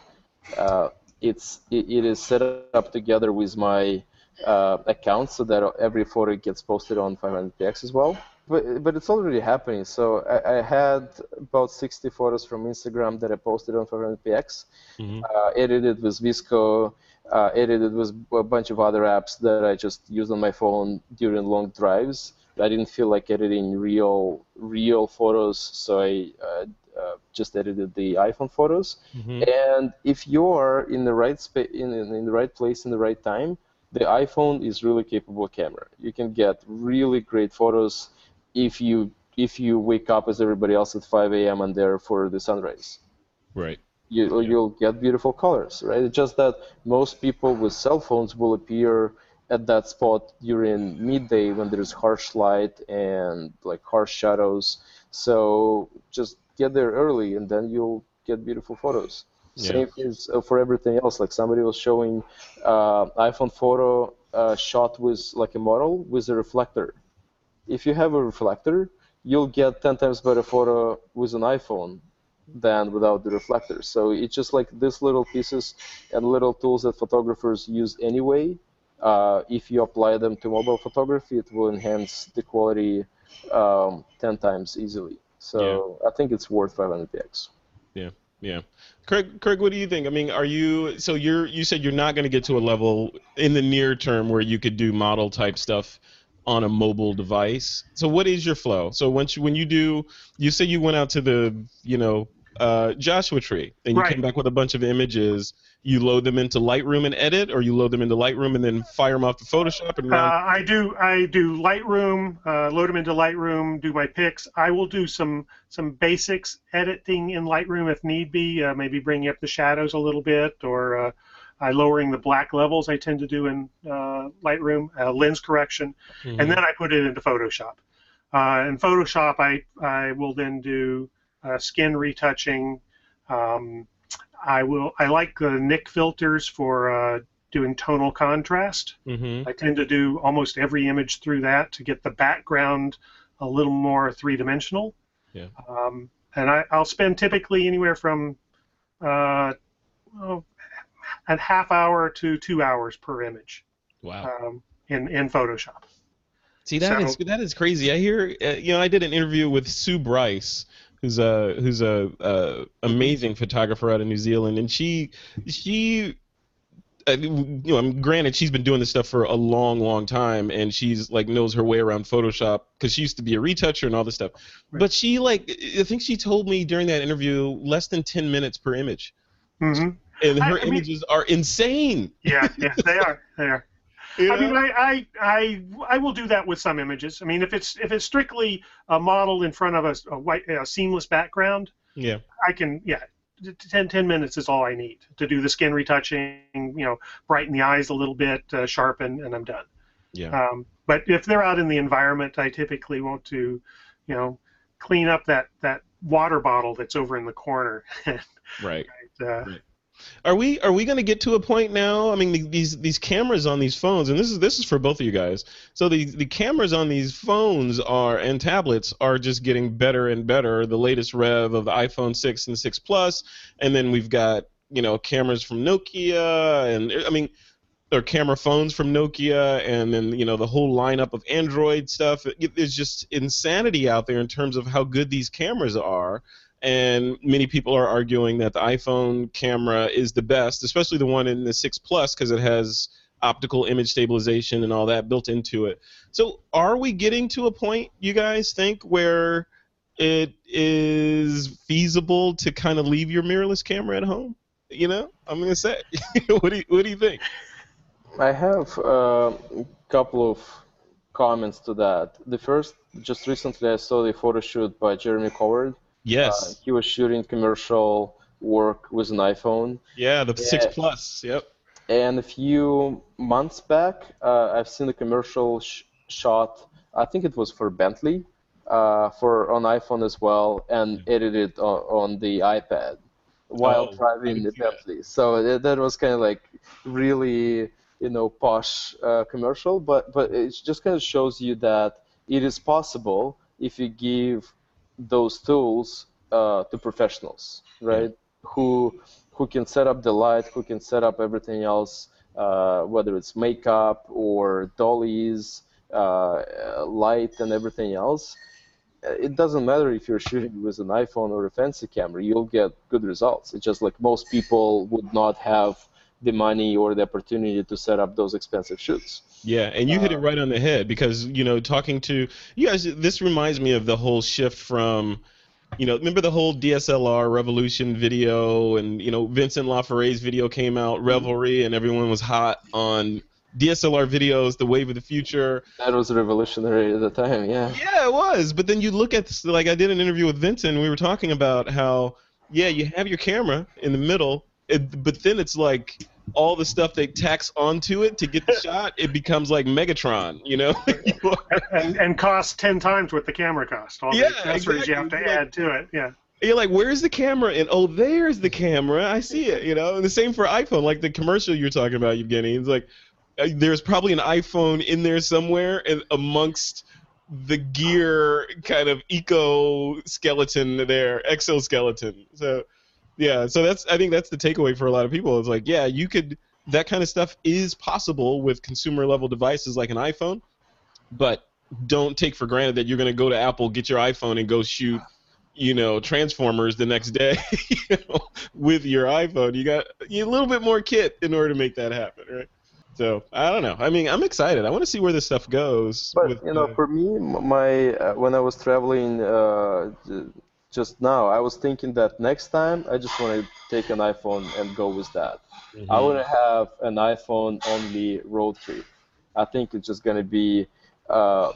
Uh, it's it, it is set up together with my uh, account so that every photo gets posted on 500px as well. But, but it's already happening. So I, I had about 60 photos from Instagram that I posted on 500px, mm-hmm. uh, edited with VSCO, uh, edited with a bunch of other apps that I just used on my phone during long drives. I didn't feel like editing real real photos, so I uh, uh, just edited the iPhone photos. Mm-hmm. And if you're in the right spa- in, in the right place in the right time, the iPhone is really capable camera. You can get really great photos if you if you wake up as everybody else at 5 a.m. and there for the sunrise. Right. You, yeah. You'll get beautiful colors, right? It's just that most people with cell phones will appear at that spot during midday when there's harsh light and like harsh shadows. So just get there early, and then you'll get beautiful photos. Yeah. Same is uh, for everything else. Like somebody was showing uh, iPhone photo uh, shot with like a model with a reflector. If you have a reflector, you'll get 10 times better photo with an iPhone than without the reflector. So it's just like these little pieces and little tools that photographers use anyway. Uh, if you apply them to mobile photography, it will enhance the quality um, 10 times easily. So I think it's worth 500px. Yeah, yeah. Craig, Craig, what do you think? I mean, are you so you're you said you're not going to get to a level in the near term where you could do model type stuff on a mobile device. So what is your flow? So once you, when you do, you say you went out to the you know uh, Joshua Tree and you Right. came back with a bunch of images. You load them into Lightroom and edit, or you load them into Lightroom and then fire them off to Photoshop and Uh. I do I do Lightroom, uh, load them into Lightroom, do my picks. I will do some some basics editing in Lightroom if need be, uh, maybe bringing up the shadows a little bit, or uh, I lowering the black levels. I tend to do in uh, Lightroom, uh, lens correction, Mhm. and then I put it into Photoshop. Uh, in Photoshop, I I will then do uh, skin retouching. Um, I will I like the Nik filters for uh, doing tonal contrast. Mhm. I tend to do almost every image through that to get the background a little more three dimensional. Yeah. Um, and I, I'll spend typically anywhere from uh, well, a half hour to two hours per image Wow. um, in in Photoshop. See that is So- that is crazy. I hear uh, you know I did an interview with Sue Bryce, who's a who's a, uh amazing photographer out of New Zealand, and she she. Uh, you know, I'm granted she's been doing this stuff for a long, long time, and she's like knows her way around Photoshop because she used to be a retoucher and all this stuff. Right. But she like, I think she told me during that interview less than 10 minutes per image, hmm and her I mean- images are insane. Yeah, yeah, they are. They are. You I mean. I, I, I, I will do that with some images. I mean, if it's if it's strictly a model in front of a, a white a seamless background, yeah, I can yeah. t- 10, 10 minutes is all I need to do the skin retouching, you know, brighten the eyes a little bit, uh, sharpen, and I'm done. yeah, Um, but if they're out in the environment, I typically want to, you know, clean up that, that water bottle that's over in the corner. right. uh, Are we are we going to get to a point now? I mean, the, these these cameras on these phones, and this is this is for both of you guys. So the the cameras on these phones are and tablets are just getting better and better. The latest rev of the iPhone 6 and 6 Plus, and then we've got you know cameras from Nokia, and I mean, or camera phones from Nokia, and then you know the whole lineup of Android stuff. It, just insanity out there in terms of how good these cameras are and many people are arguing that the iPhone camera is the best, especially the one in the 6 Plus because it has optical image stabilization and all that built into it. So, are we getting to a point, you guys think, where it is feasible to kind of leave your mirrorless camera at home? You know, I'm gonna say, what do you, what do you think? I have a couple of comments to that. The first, just recently I saw the photo shoot by Jeremy Cowart. Yes, Uh, he was shooting commercial work with an iPhone. yeah, the 6. Plus. Yep. And a few months back, uh, I've seen a commercial sh- shot. I think it was for Bentley, uh, for on iPhone as well, and edited on, on the iPad while Oh, driving the see that. Bentley. So that, that was kind of like really, you know, posh uh, commercial. But but it just kind of shows you that it is possible if you give those tools uh, to professionals, right? Who who can set up the light, who can set up everything else, uh, whether it's makeup or dollies, uh, light, and everything else. Uh, It doesn't matter if you're shooting with an iPhone or a fancy camera, you'll get good results. It's just like most people would not have the money or the opportunity to set up those expensive shoots. Yeah, and you hit it Uh, right on the head because you know talking to you guys. This reminds me of the whole shift from, you know, remember the whole DSLR revolution video, and you know Vincent Laforet's video came out, Reverie, and everyone was hot on DSLR videos, the wave of the future. That was revolutionary at the time, yeah. Yeah, it was. But then you look at this, like I did an interview with Vincent, and we were talking about how yeah, you have your camera in the middle, it, but then it's like all the stuff they tax onto it to get the shot, it becomes like Megatron, you know? and, and costs 10 times what the camera cost. All Yeah, the accessories you have to exactly. add to it. Yeah. you're like, where's the camera? And oh, there's the camera. I see it. You know, and the same for iPhone. Like the commercial you're talking about, Evgeny. It's like uh, there's probably an iPhone in there somewhere, and amongst the gear kind of eco skeleton there, exoskeleton. So yeah, so that's I think that's the takeaway for a lot of people. It's like, yeah, you could that kind of stuff is possible with consumer level devices like an iPhone, but don't take for granted that you're going to go to Apple, get your iPhone, and go shoot you know transformers the next day you know, with your iphone. You got you a little bit more kit in order to make that happen right? So i don't know. I mean i'm excited. I want to see where this stuff goes But with, you know, uh, for me, my uh, when I was traveling uh, just now, I was thinking that next time I just want to take an iPhone and go with that. Mm-hmm. I want to have an iPhone only road trip. I think it's just gonna be, uh,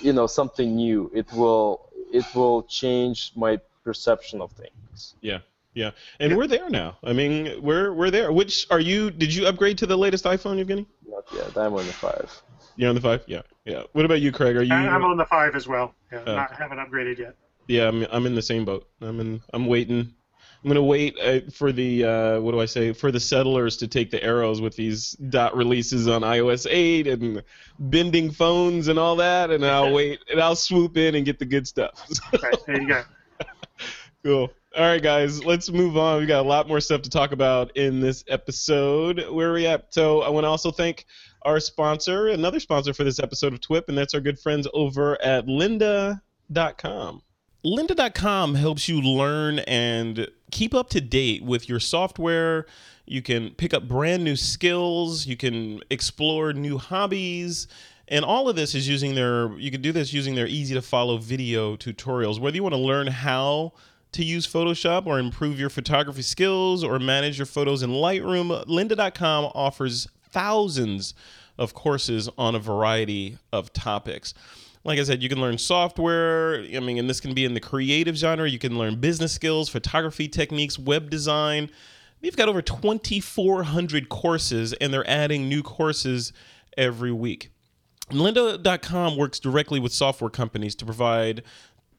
you know, something new. It will it will change my perception of things. yeah yeah and we're there now i mean we're we're there which are you did you upgrade to the latest iphone evgeny Not yet. I'm on the five. you're on the five yeah yeah what about you craig are you I'm on the 5 as well. Yeah, Oh. not, haven't upgraded yet. Yeah, I'm I'm in the same boat. I'm in I'm waiting. I'm gonna wait uh, for the uh, what do I say for the settlers to take the arrows with these dot releases on iOS 8 and bending phones and all that, and I'll wait and I'll swoop in and get the good stuff. Right, there you go. cool. All right, guys, let's move on. We got a lot more stuff to talk about in this episode. Where are we at? So I want to also thank our sponsor, another sponsor for this episode of TWIP, and that's our good friends over at Lynda.com. Lynda.com helps you learn and keep up to date with your software. You can pick up brand new skills. You can explore new hobbies. And all of this is using their, you can do this using their easy to follow video tutorials. Whether you want to learn how to use Photoshop or improve your photography skills or manage your photos in Lightroom, lynda.com offers thousands of courses on a variety of topics. Like I said, you can learn software. I mean, and this can be in the creative genre. You can learn business skills, photography techniques, web design. They've got over 2,400 courses, and they're adding new courses every week. Lynda.com works directly with software companies to provide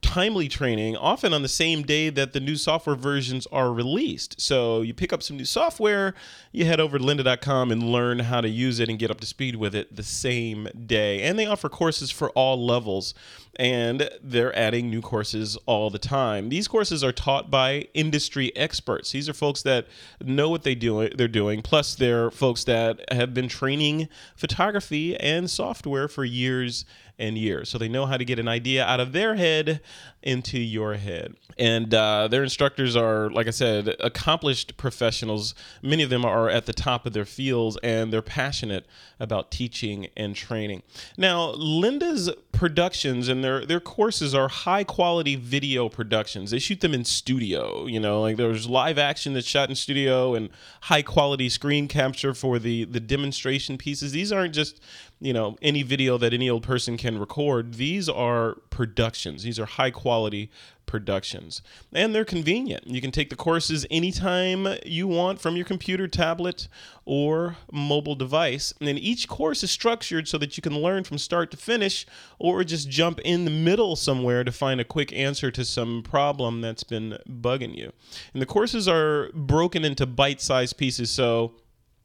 timely training, often on the same day that the new software versions are released. So you pick up some new software, you head over to lynda.com and learn how to use it and get up to speed with it the same day. And they offer courses for all levels, and they're adding new courses all the time. These courses are taught by industry experts. These are folks that know what they do they're doing, plus they're folks that have been training photography and software for years and years. So they know how to get an idea out of their head into your head. And uh, their instructors are, like I said, accomplished professionals. Many of them are at the top of their fields and they're passionate about teaching and training. Now, Lynda's productions and their, their courses are high quality video productions. They shoot them in studio, you know, like there's live action that's shot in studio and high quality screen capture for the, the demonstration pieces. These aren't just you know any video that any old person can record these are productions these are high quality productions. And they're convenient. You can take the courses anytime you want from your computer tablet or mobile device. And each course is structured so that you can learn from start to finish or just jump in the middle somewhere to find a quick answer to some problem that's been bugging you. And the courses are broken into bite-sized pieces so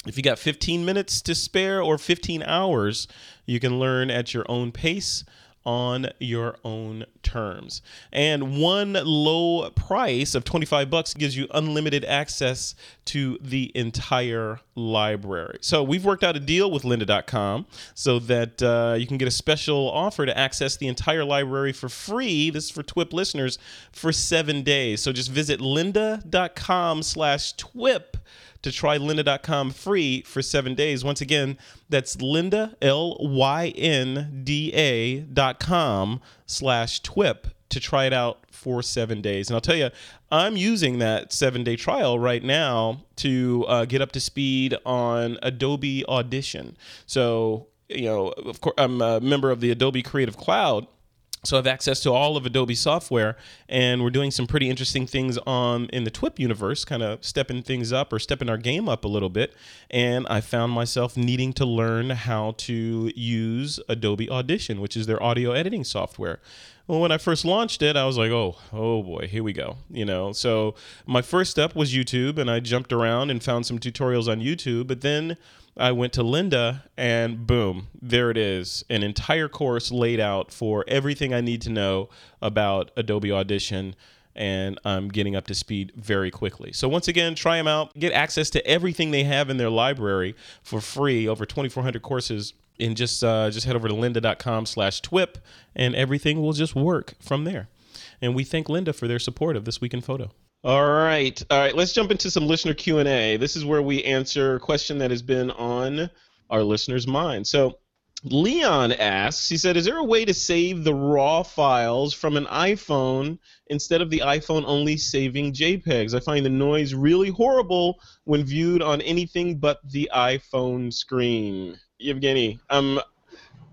if you got 15 minutes to spare or 15 hours, you can learn at your own pace on your own terms. And one low price of 25 bucks gives you unlimited access to the entire library. So we've worked out a deal with lynda.com so that uh, you can get a special offer to access the entire library for free. This is for TWIP listeners for seven days. So just visit lynda.com slash TWIP to try lynda.com free for seven days. Once again, that's Lynda, L Y N D A dot com slash TWIP to try it out for seven days. And I'll tell you, I'm using that seven day trial right now to uh, get up to speed on Adobe Audition. So, you know, of course, I'm a member of the Adobe Creative Cloud so I have access to all of Adobe software, and we're doing some pretty interesting things on in the TWIP universe, kind of stepping things up or stepping our game up a little bit. And I found myself needing to learn how to use Adobe Audition, which is their audio editing software. Well, when I first launched it, I was like, "Oh, oh boy, here we go." You know, so my first step was YouTube, and I jumped around and found some tutorials on YouTube, but then I went to Lynda, and boom, there it is. An entire course laid out for everything I need to know about Adobe Audition. And I'm getting up to speed very quickly. So, once again, try them out. Get access to everything they have in their library for free over 2,400 courses. And just, uh, just head over to lynda.com slash twip, and everything will just work from there. And we thank Lynda for their support of This Week in Photo. All right, all right. Let's jump into some listener Q and A. This is where we answer a question that has been on our listeners' mind. So, Leon asks. He said, "Is there a way to save the raw files from an iPhone instead of the iPhone only saving JPEGs? I find the noise really horrible when viewed on anything but the iPhone screen." Evgeny, um,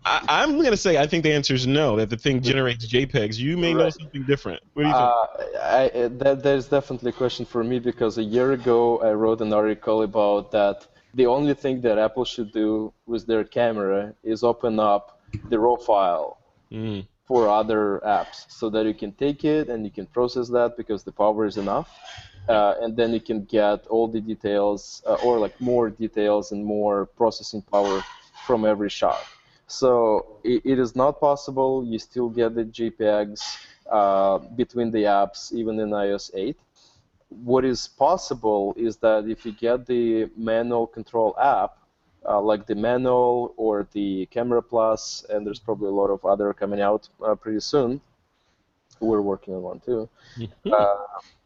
I, am going to say I think the answer is no. That the thing generates JPEGs. You may right. know something different. What do you think? Uh, I, that, there's definitely a question for me because a year ago I wrote an article about that. The only thing that Apple should do with their camera is open up the raw file mm. for other apps, so that you can take it and you can process that because the power is enough. Uh, and then you can get all the details uh, or like more details and more processing power from every shot. So it, it is not possible. You still get the JPEGs uh, between the apps, even in iOS 8. What is possible is that if you get the manual control app, uh, like the manual or the Camera Plus, and there's probably a lot of other coming out uh, pretty soon. We're working on one too. Mm-hmm. Uh,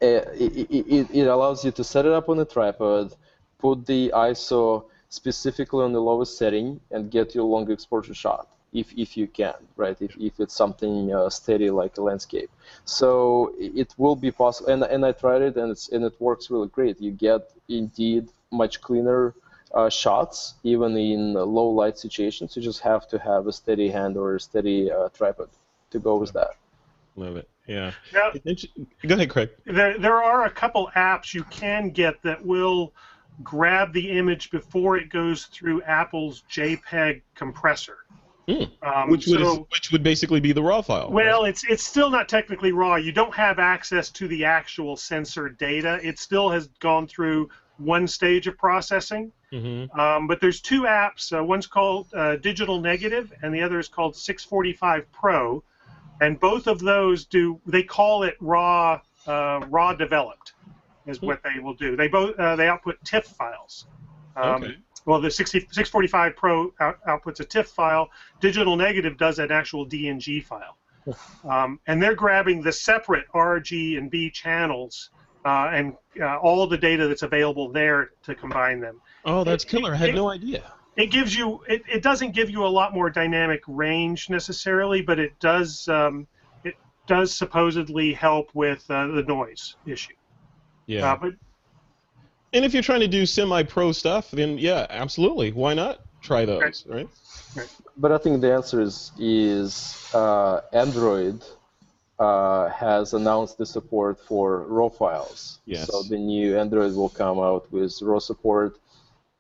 it, it, it, allows you to set it up on a tripod, put the ISO specifically on the lowest setting and get your long exposure shot if, if you can, right? If, if it's something uh, steady like a landscape. So it will be possible, and, and I tried it and, it's, and it works really great. You get indeed much cleaner uh, shots even in low light situations. You just have to have a steady hand or a steady uh, tripod to go with that. Love it. Yeah. Now, Go ahead, Craig. There, there are a couple apps you can get that will grab the image before it goes through Apple's JPEG compressor. Hmm. Um, which would so, which would basically be the raw file. Well, right? it's it's still not technically raw. You don't have access to the actual sensor data. It still has gone through one stage of processing. Mm-hmm. Um, but there's two apps. Uh, one's called uh, Digital Negative, and the other is called 645 Pro. And both of those do they call it raw uh, raw developed is hmm. what they will do. They both uh, they output TIFF files. Um, okay. Well, the 60, 645 Pro out, outputs a TIFF file. Digital Negative does an actual DNG file. Um, and they're grabbing the separate RG and B channels uh, and uh, all the data that's available there to combine them. Oh, that's it, killer! I had it, no idea. It gives you. It, it doesn't give you a lot more dynamic range necessarily, but it does. Um, it does supposedly help with uh, the noise issue. Yeah. Uh, but, and if you're trying to do semi-pro stuff, then yeah, absolutely. Why not try those, right? right? But I think the answer is is uh, Android uh, has announced the support for RAW files. Yes. So the new Android will come out with RAW support.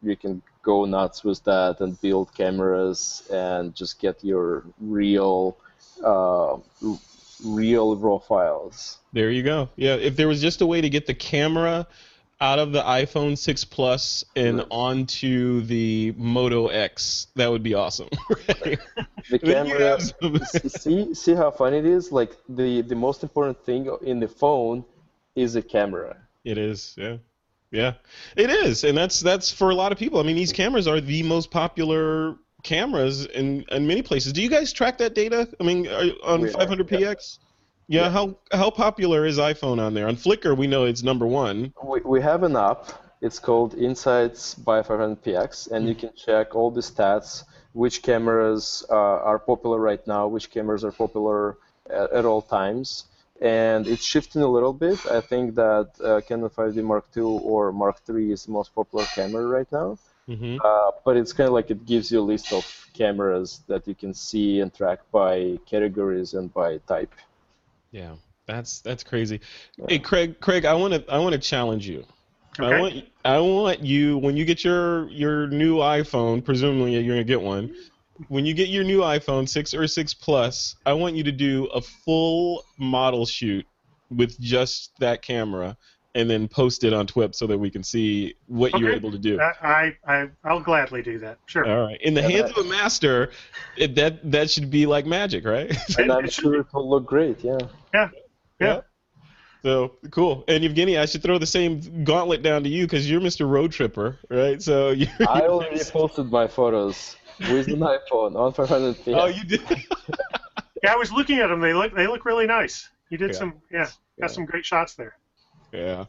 You can go nuts with that and build cameras and just get your real uh, real raw files. There you go. Yeah, if there was just a way to get the camera out of the iPhone 6 Plus and onto the Moto X, that would be awesome. right? The camera. see, see how fun it is. Like the the most important thing in the phone is a camera. It is. Yeah. Yeah, it is, and that's that's for a lot of people. I mean, these cameras are the most popular cameras in, in many places. Do you guys track that data? I mean, on 500px? Yeah. yeah. How how popular is iPhone on there? On Flickr, we know it's number one. We, we have an app. It's called Insights by 500px, and you can check all the stats, which cameras uh, are popular right now, which cameras are popular at, at, all times. And it's shifting a little bit. I think that uh, Canon 5D Mark II or Mark III is the most popular camera right now. Mm-hmm. Uh, but it's kind of like it gives you a list of cameras that you can see and track by categories and by type. Yeah, that's that's crazy. Yeah. Hey, Craig, Craig, I want to I want to challenge you. Okay. I want I want you when you get your your new iPhone, presumably you're gonna get one. When you get your new iPhone six or six plus, I want you to do a full model shoot with just that camera and then post it on TWIP so that we can see what okay. you're able to do. I, I I'll gladly do that. Sure. All right. In the yeah, hands that, of a master, it, that that should be like magic, right? and I'm sure it will look great. Yeah. Yeah. Yeah. yeah. So cool. And Evgeny, I should throw the same gauntlet down to you because you're Mr. Road Tripper, right? So you. I already posted my photos with an iPhone on 500 p Oh, you did. yeah, I was looking at them. They look they look really nice. You did yeah. some yeah, got yeah. some great shots there. Yeah.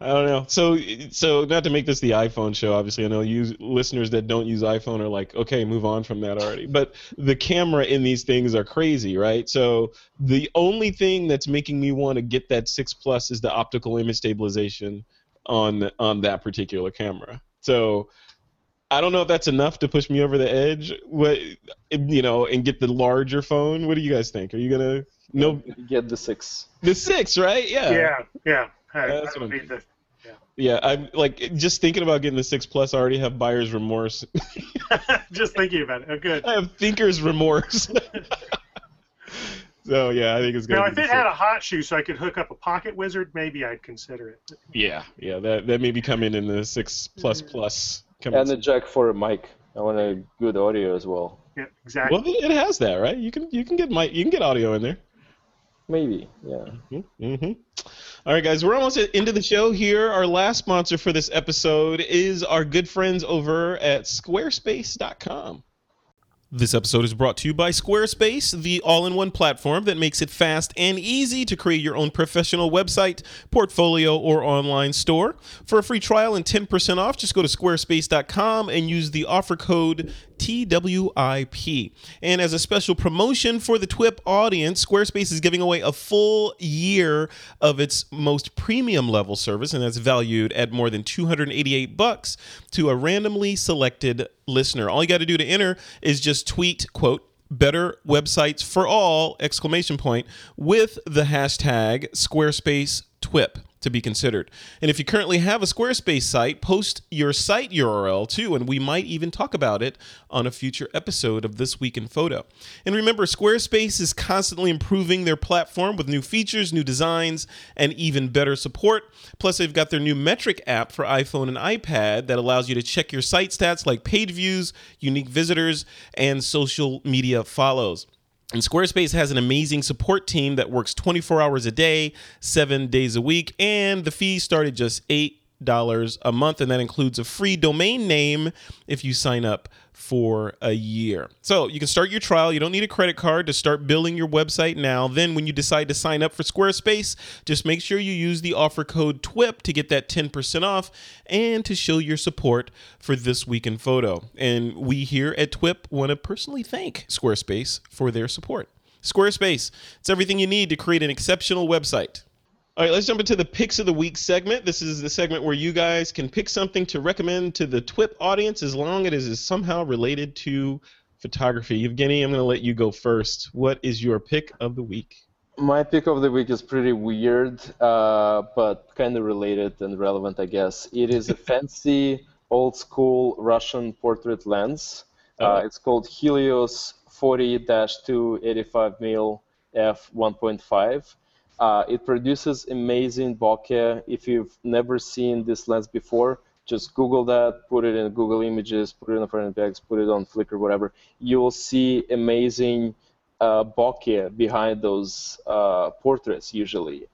I don't know. So, so not to make this the iPhone show. Obviously, I know you listeners that don't use iPhone are like, okay, move on from that already. But the camera in these things are crazy, right? So the only thing that's making me want to get that six plus is the optical image stabilization on on that particular camera. So I don't know if that's enough to push me over the edge. What you know, and get the larger phone. What do you guys think? Are you gonna no get the six? The six, right? Yeah. Yeah, yeah. That's what I'm, the, yeah. yeah, I'm like just thinking about getting the six plus. I already have buyer's remorse. just thinking about it. Oh, good. I have thinker's remorse. so yeah, I think it's good. Now, if it had a hot shoe, so I could hook up a pocket wizard, maybe I'd consider it. Yeah, yeah, that that may be coming in the six plus mm. plus. And the jack for a mic. I want a good audio as well. Yeah, exactly. Well, it has that, right? You can you can get mic, you can get audio in there. Maybe, yeah. Mm-hmm. mm-hmm. All right, guys, we're almost at into the show here. Our last sponsor for this episode is our good friends over at Squarespace.com. This episode is brought to you by Squarespace, the all in one platform that makes it fast and easy to create your own professional website, portfolio, or online store. For a free trial and 10% off, just go to squarespace.com and use the offer code TWIP. And as a special promotion for the TWIP audience, Squarespace is giving away a full year of its most premium level service, and that's valued at more than 288 bucks to a randomly selected listener. All you got to do to enter is just tweet, quote, better websites for all exclamation point with the hashtag squarespace twip to be considered. And if you currently have a Squarespace site, post your site URL too, and we might even talk about it on a future episode of This Week in Photo. And remember, Squarespace is constantly improving their platform with new features, new designs, and even better support. Plus, they've got their new metric app for iPhone and iPad that allows you to check your site stats like page views, unique visitors, and social media follows. And Squarespace has an amazing support team that works 24 hours a day, seven days a week, and the fees start at just $8 a month, and that includes a free domain name if you sign up for a year. So you can start your trial. You don't need a credit card to start building your website now. Then, when you decide to sign up for Squarespace, just make sure you use the offer code TWIP to get that 10% off and to show your support for This Week in Photo. And we here at TWIP want to personally thank Squarespace for their support. Squarespace, it's everything you need to create an exceptional website. All right, let's jump into the picks of the week segment. This is the segment where you guys can pick something to recommend to the TWIP audience as long as it is somehow related to photography. Evgeny, I'm going to let you go first. What is your pick of the week? My pick of the week is pretty weird, uh, but kind of related and relevant, I guess. It is a fancy, old school Russian portrait lens. Uh, uh, it's called Helios 40 285mm f 1.5 uh, it produces amazing bokeh. If you've never seen this lens before, just Google that, put it in Google Images, put it in 500px, put it on Flickr, whatever. You will see amazing uh, bokeh behind those uh, portraits usually.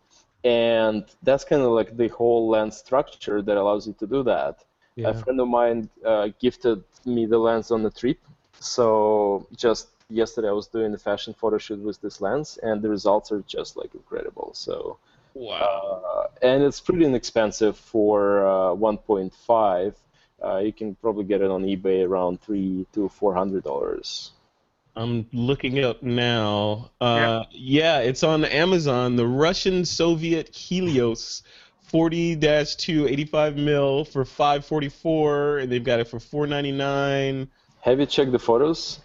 And that's kind of like the whole lens structure that allows you to do that. Yeah. A friend of mine uh, gifted me the lens on the trip. So just yesterday I was doing the fashion photo shoot with this lens, and the results are just like incredible. So wow, uh, and it's pretty inexpensive for uh, 1.5. Uh, you can probably get it on eBay around three to four hundred dollars. I'm looking up now. Uh, yeah. yeah, it's on Amazon. The Russian Soviet Helios 40-2 85 mil for 544 and they've got it for 499 Have you checked the photos?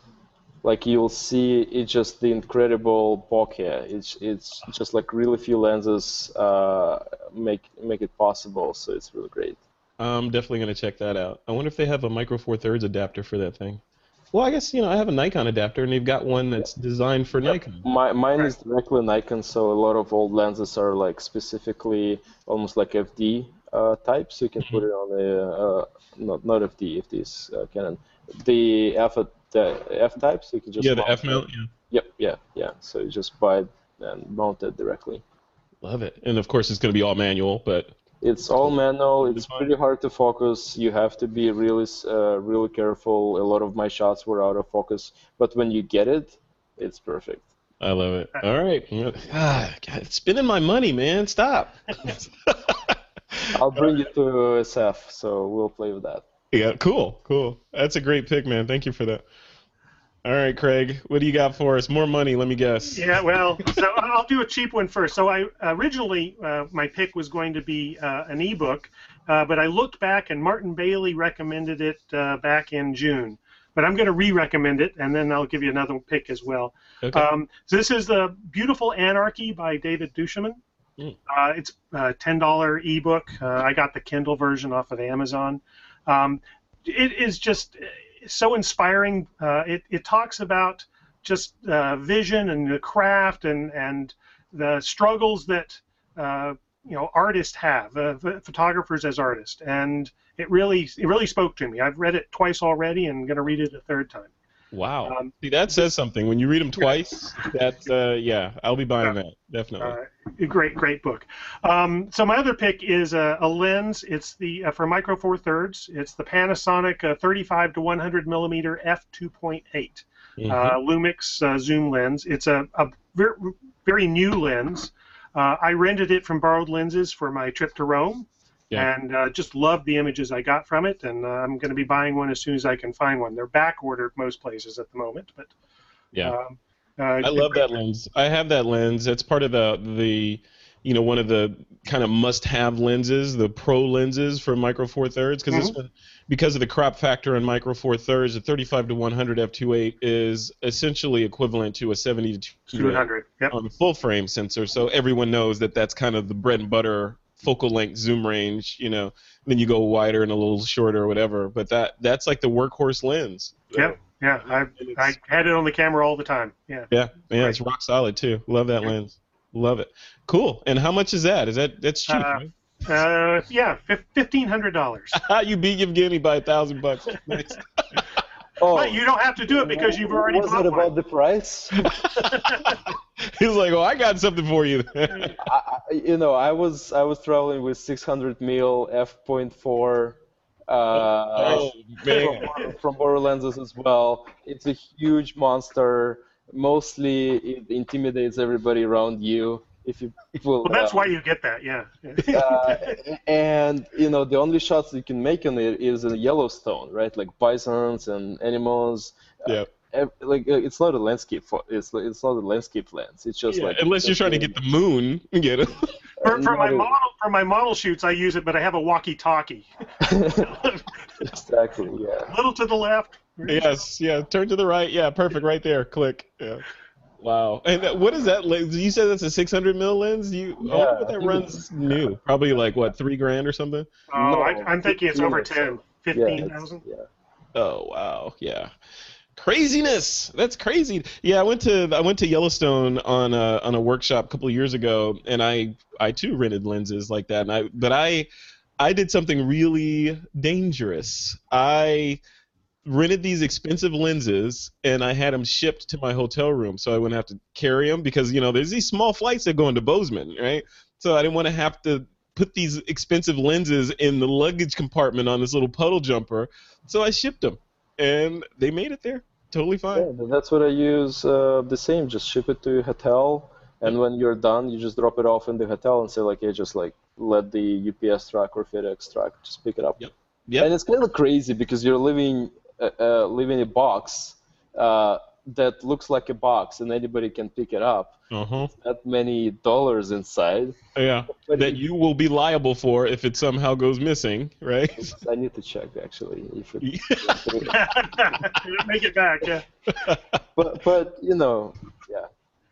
Like you'll see, it's just the incredible bokeh. It's it's just like really few lenses uh, make make it possible. So it's really great. i'm definitely going to check that out i wonder if they have a micro four thirds adapter for that thing well i guess you know i have a nikon adapter and they've got one that's designed for nikon My, mine is directly Nikon, so a lot of old lenses are like specifically almost like FD uh, type, so you can put it on the uh, not not FD, FD is uh, Canon, the F the F types, you can just yeah the f mount yeah Yep, yeah, yeah. So you just buy it and mount it directly. love it and of course it's going to be all manual but It's all manual. It's pretty hard to focus. You have to be really, uh, really careful. A lot of my shots were out of focus, but when you get it, it's perfect. i love it all right ah, God, spending my money man stop I'll bring you to SF, so we'll play with that. Yeah, cool, cool. That's a great pick, man. Thank you for that. All right, Craig, what do you got for us? More money, let me guess. Yeah, well, so I'll do a cheap one first. So I originally uh, my pick was going to be uh, an ebook, uh, but I looked back and Martin Bailey recommended it uh, back in June. But I'm going to re-recommend it, and then I'll give you another pick as well. Okay. Um, so this is the Beautiful Anarchy by David Duchemin. Mm. Uh, it's a ten dollar ebook. Uh, I got the Kindle version off of Amazon. Um, it is just uh, so inspiring. Uh, it it talks about just uh, vision and the craft and and the struggles that uh, you know artists have, uh, photographers as artists, and it really it really spoke to me. I've read it twice already, and going to read it a third time. Wow. um, See, that says something. When you read them twice, that's uh, yeah, I'll be buying that definitely. Uh, great, great book. Um, so my other pick is a, a lens. It's the uh, for micro four thirds. It's the Panasonic uh, 35 to 100 millimeter f 2.8 Mhm. uh, Lumix uh, zoom lens. It's a, a very, very new lens. Uh, I rented it from Borrowed Lenses for my trip to Rome, Yeah. and uh, just loved the images I got from it. And uh, I'm going to be buying one as soon as I can find one. They're back ordered most places at the moment, but yeah. um, uh, I love that lens. I have that lens. That's part of the the you know one of the kind of must-have lenses, the pro lenses for micro four thirds, because this one, because of the crop factor in micro four thirds, the 35 to 100 f2.8 is essentially equivalent to a 70 to 200. Yep. on the full frame sensor. So everyone knows that that's kind of the bread and butter focal length zoom range. You know, then you go wider and a little shorter or whatever. But that that's like the workhorse lens. Yep. Yeah, I, I had it on the camera all the time. Yeah. yeah, yeah, it's rock solid too. Love that lens. Love it. Cool. And how much is that? Is that that's cheap? Uh, Uh, yeah, fif- fifteen hundred dollars. right? you beat Yevgeny by a thousand bucks. Nice. Oh, But you don't have to do it because you've already was it about one. the price? He's like, "Oh, I got something for you." I, I- you know, I was I was traveling with 600 mil f.4 uh, oh from, from Borrow as well. It's a huge monster. Mostly, it intimidates everybody around you. If you will, Well, that's uh, why you get that. Yeah. uh, and you know the only shots you can make on it is in Yellowstone, right? Like bisons and animals. Yeah. Ev- Like uh, it's not a landscape. Fo- it's it's not a landscape lens. It's just Yeah, like unless you're trying to get the moon, get it. for, for my model for my model shoots, I use it, but I have a walkie-talkie. exactly. Yeah. A little to the left. yes, yeah. Turn to the right. Yeah, perfect. Right there. Click. Yeah. Wow. And what is that lens? You said that's a 600 mil lens. You Yeah, oh, what that runs new? Probably like what three grand or something. Oh, No, I, I'm thinking it's over 10, Yeah. 15,000. it's- Yeah. Oh wow, yeah. Craziness. That's crazy. Yeah, I went to I went to Yellowstone on a on a workshop a couple of years ago, and I I too rented lenses like that. And I but I I did something really dangerous. I rented these expensive lenses and I had them shipped to my hotel room so I wouldn't have to carry them because you know there's these small flights that go into Bozeman, right? So I didn't want to have to put these expensive lenses in the luggage compartment on this little puddle jumper. So I shipped them and they made it there. Totally fine. Yeah, that's what I use. Uh, the same. Just ship it to your hotel, and when you're done, you just drop it off in the hotel and say like, "Hey, just like let the UPS truck or FedEx truck just pick it up." Yep. Yep. And it's kind of crazy because you're living uh, uh, living in a box, uh, that looks like a box and anybody can pick it up. Uh-huh. That many dollars inside. Yeah. But that it- you will be liable for if it somehow goes missing, right? I need to check actually if it. Make it back, yeah. but but you know, yeah.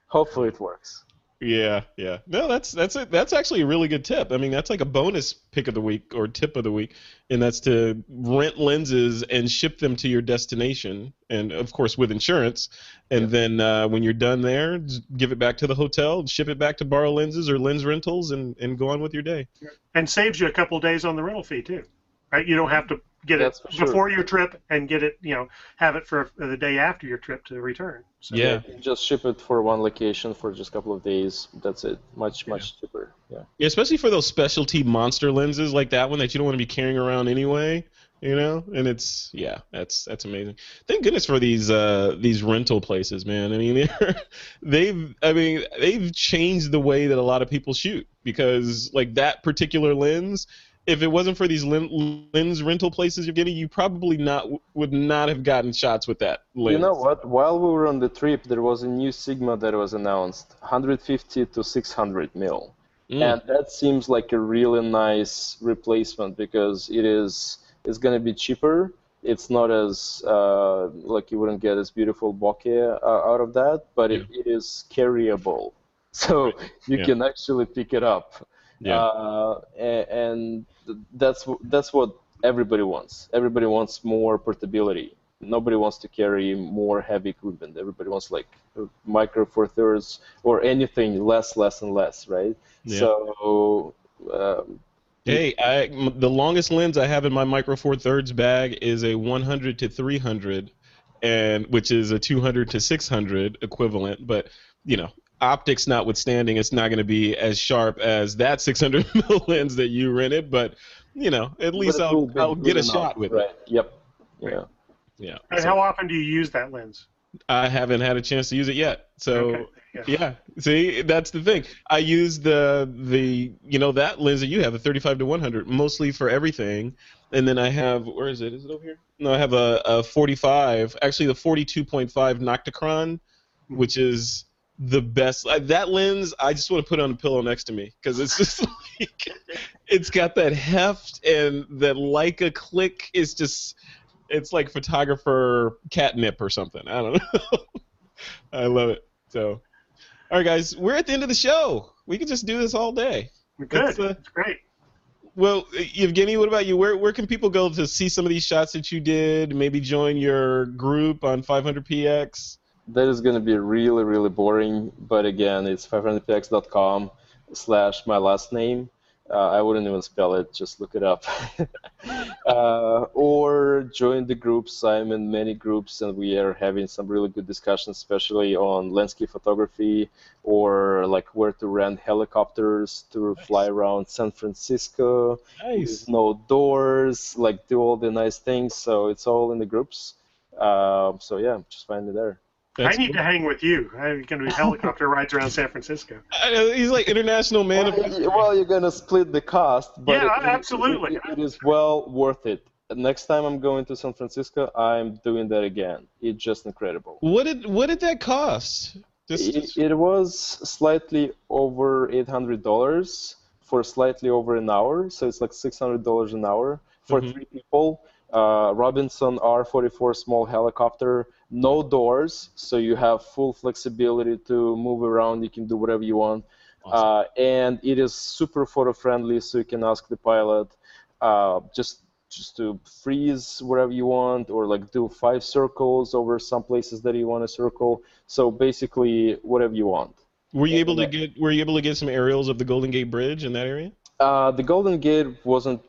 Hopefully it works. Yeah, yeah. No, that's that's it. That's actually a really good tip. I mean, that's like a bonus pick of the week or tip of the week, and that's to rent lenses and ship them to your destination, and of course with insurance. And then uh, when you're done there, give it back to the hotel, ship it back to Borrow Lenses or Lens Rentals, and and go on with your day. And saves you a couple days on the rental fee too, right? You don't have to get That's it for sure. before your trip and get it, you know, have it for the day after your trip to return. So, Yeah. Just ship it for one location for just a couple of days. That's it. Much much cheaper. Yeah. Yeah, especially for those specialty monster lenses like that one that you don't want to be carrying around anyway. You know, and it's yeah, that's that's amazing. Thank goodness for these uh these rental places, man. I mean, they've I mean they've changed the way that a lot of people shoot because like that particular lens, if it wasn't for these lens rental places you're getting, you probably not would not have gotten shots with that lens. You know what? While we were on the trip, there was a new Sigma that was announced, 150 to 600 mil, Mm. and that seems like a really nice replacement because it is it's going to be cheaper. It's not as uh, like you wouldn't get as beautiful bokeh uh, out of that, but it, it is carryable, so you Yeah. can actually pick it up. Yeah. Uh, and that's that's what everybody wants. Everybody wants more portability. Nobody wants to carry more heavy equipment. Everybody wants like micro four thirds or anything less, less, and less, right? Yeah. So um, Hey, I, m- the longest lens I have in my Micro Four Thirds bag is a 100 to 300, and which is a 200 to 600 equivalent. But you know, optics notwithstanding, it's not going to be as sharp as that 600 mil lens that you rented. But you know, at least but it will I'll, I'll good get a enough, shot with right? it. Yep. Yeah. Yeah. And So how often do you use that lens? I haven't had a chance to use it yet. So. Okay. Yeah. Yeah. See, that's the thing. I use the the you know that lens that you have, the 35 to 100, mostly for everything, and then I have where is it? Is it over here? No, I have a, a 45, actually the 42.5 Nocticron, which is the best. I, that lens, I just want to put it on a pillow next to me because it's just like it's got that heft and that Leica click is just it's like photographer catnip or something. I don't know. I love it. So, all right, guys, we're at the end of the show. We could just do this all day. Good. That's, uh, That's great. Well, Evgeny, what about you? Where where can people go to see some of these shots that you did? Maybe join your group on 500px. That is going to be really, really boring. But again, it's 500px.com slash my last name. Uh, I wouldn't even spell it, just look it up. uh, or join the groups. I'm in many groups, and we are having some really good discussions, especially on landscape photography or like where to rent helicopters to fly around San Francisco. Nice. with no doors, like do all the nice things. So it's all in the groups. Um, so yeah, just find it there. That's I need cool. to hang with you. I'm going to be helicopter rides around San Francisco. I he's like international man of. Well, well, you're gonna split the cost, but Yeah, it- it- absolutely. it- it is well worth it. Next time I'm going to San Francisco, I'm doing that again. It's just incredible. What did what did that cost? Just, It, it was slightly over eight hundred dollars for slightly over an hour, so it's like six hundred dollars an hour for Mhm. three people. Uh, Robinson R44 small helicopter, no doors, so you have full flexibility to move around. You can do whatever you want, uh, and it is super photo friendly, so you can ask the pilot uh, just just to freeze wherever you want, or like do five circles over some places that you want to circle. So basically, whatever you want. were you able to get were you able to get some aerials of the Golden Gate Bridge in that area? Uh, the Golden Gate wasn't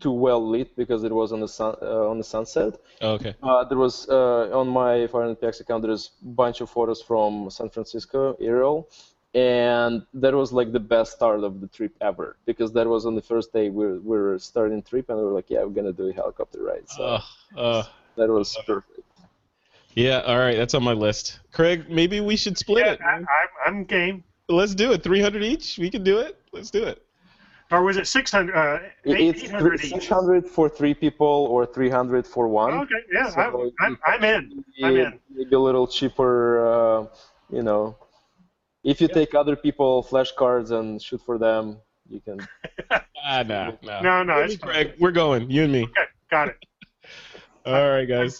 too well lit because it was on the sun uh, on the sunset. Oh, okay. Uh, there was uh, on my 400px account. There's a bunch of photos from San Francisco aerial, and that was like the best start of the trip ever because that was on the first day we were, we were starting trip and we were like, yeah, we're gonna do a helicopter ride. So Uh, uh, that was perfect. yeah. All right, that's on my list. Craig, maybe we should split Yeah, it. I, man. I, I'm game. Let's do it. 300 each. We can do it. Let's do it. Or was it 600? Uh, it's 600 for three people or 300 for one. Okay, yeah, so I'm, I'm, in. I'm in. Maybe a little cheaper, uh, you know. If you yeah. take other people flashcards and shoot for them, you can. ah, no, no. No, no. It's Craig, we're going. You and me. Okay, got it. All right, guys.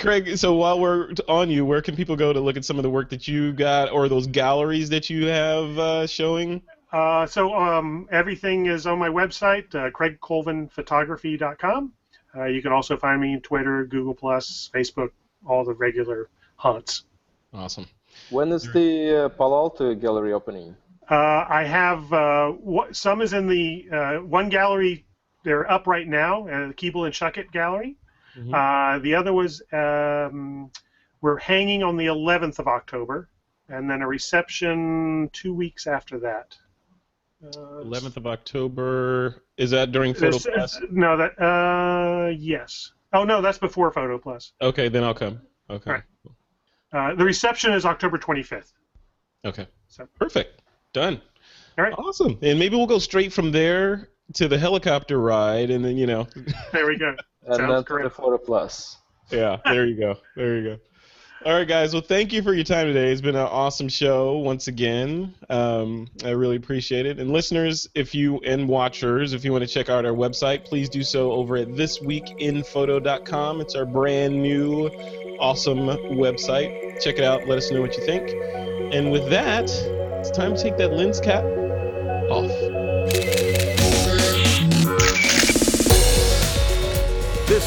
Craig, so while we're on you, where can people go to look at some of the work that you got or those galleries that you have uh, showing? Uh, so um, everything is on my website, uh, craigcolvinphotography.com. Uh, you can also find me on Twitter, Google Plus, Facebook, all the regular haunts. Awesome. When is the uh, Palo Alto gallery opening? Uh, I have uh, some is in the uh, one gallery. They're up right now, uh, the Keeble and Shuchat gallery. Mm-hmm. the other was um, we're hanging on the 11th of October, and then a reception two weeks after that. Uh, Eleventh of October. Is that during Photo Plus? No, that. Uh, yes. Oh no, that's before Photo Plus. Okay, then I'll come. Okay. Right. Uh, the reception is October 25th. Okay. So perfect. Done. All right. Awesome. And maybe we'll go straight from there to the helicopter ride, and then you know. there we go. and Sounds then to the Photo Plus. Yeah. There you go. There you go. All right, guys. Well, thank you for your time today. It's been an awesome show once again. Um, I really appreciate it. And listeners, if you and watchers, if you want to check out our website, please do so over at thisweekinphoto.com. It's our brand new, awesome website. Check it out. Let us know what you think. And with that, it's time to take that lens cap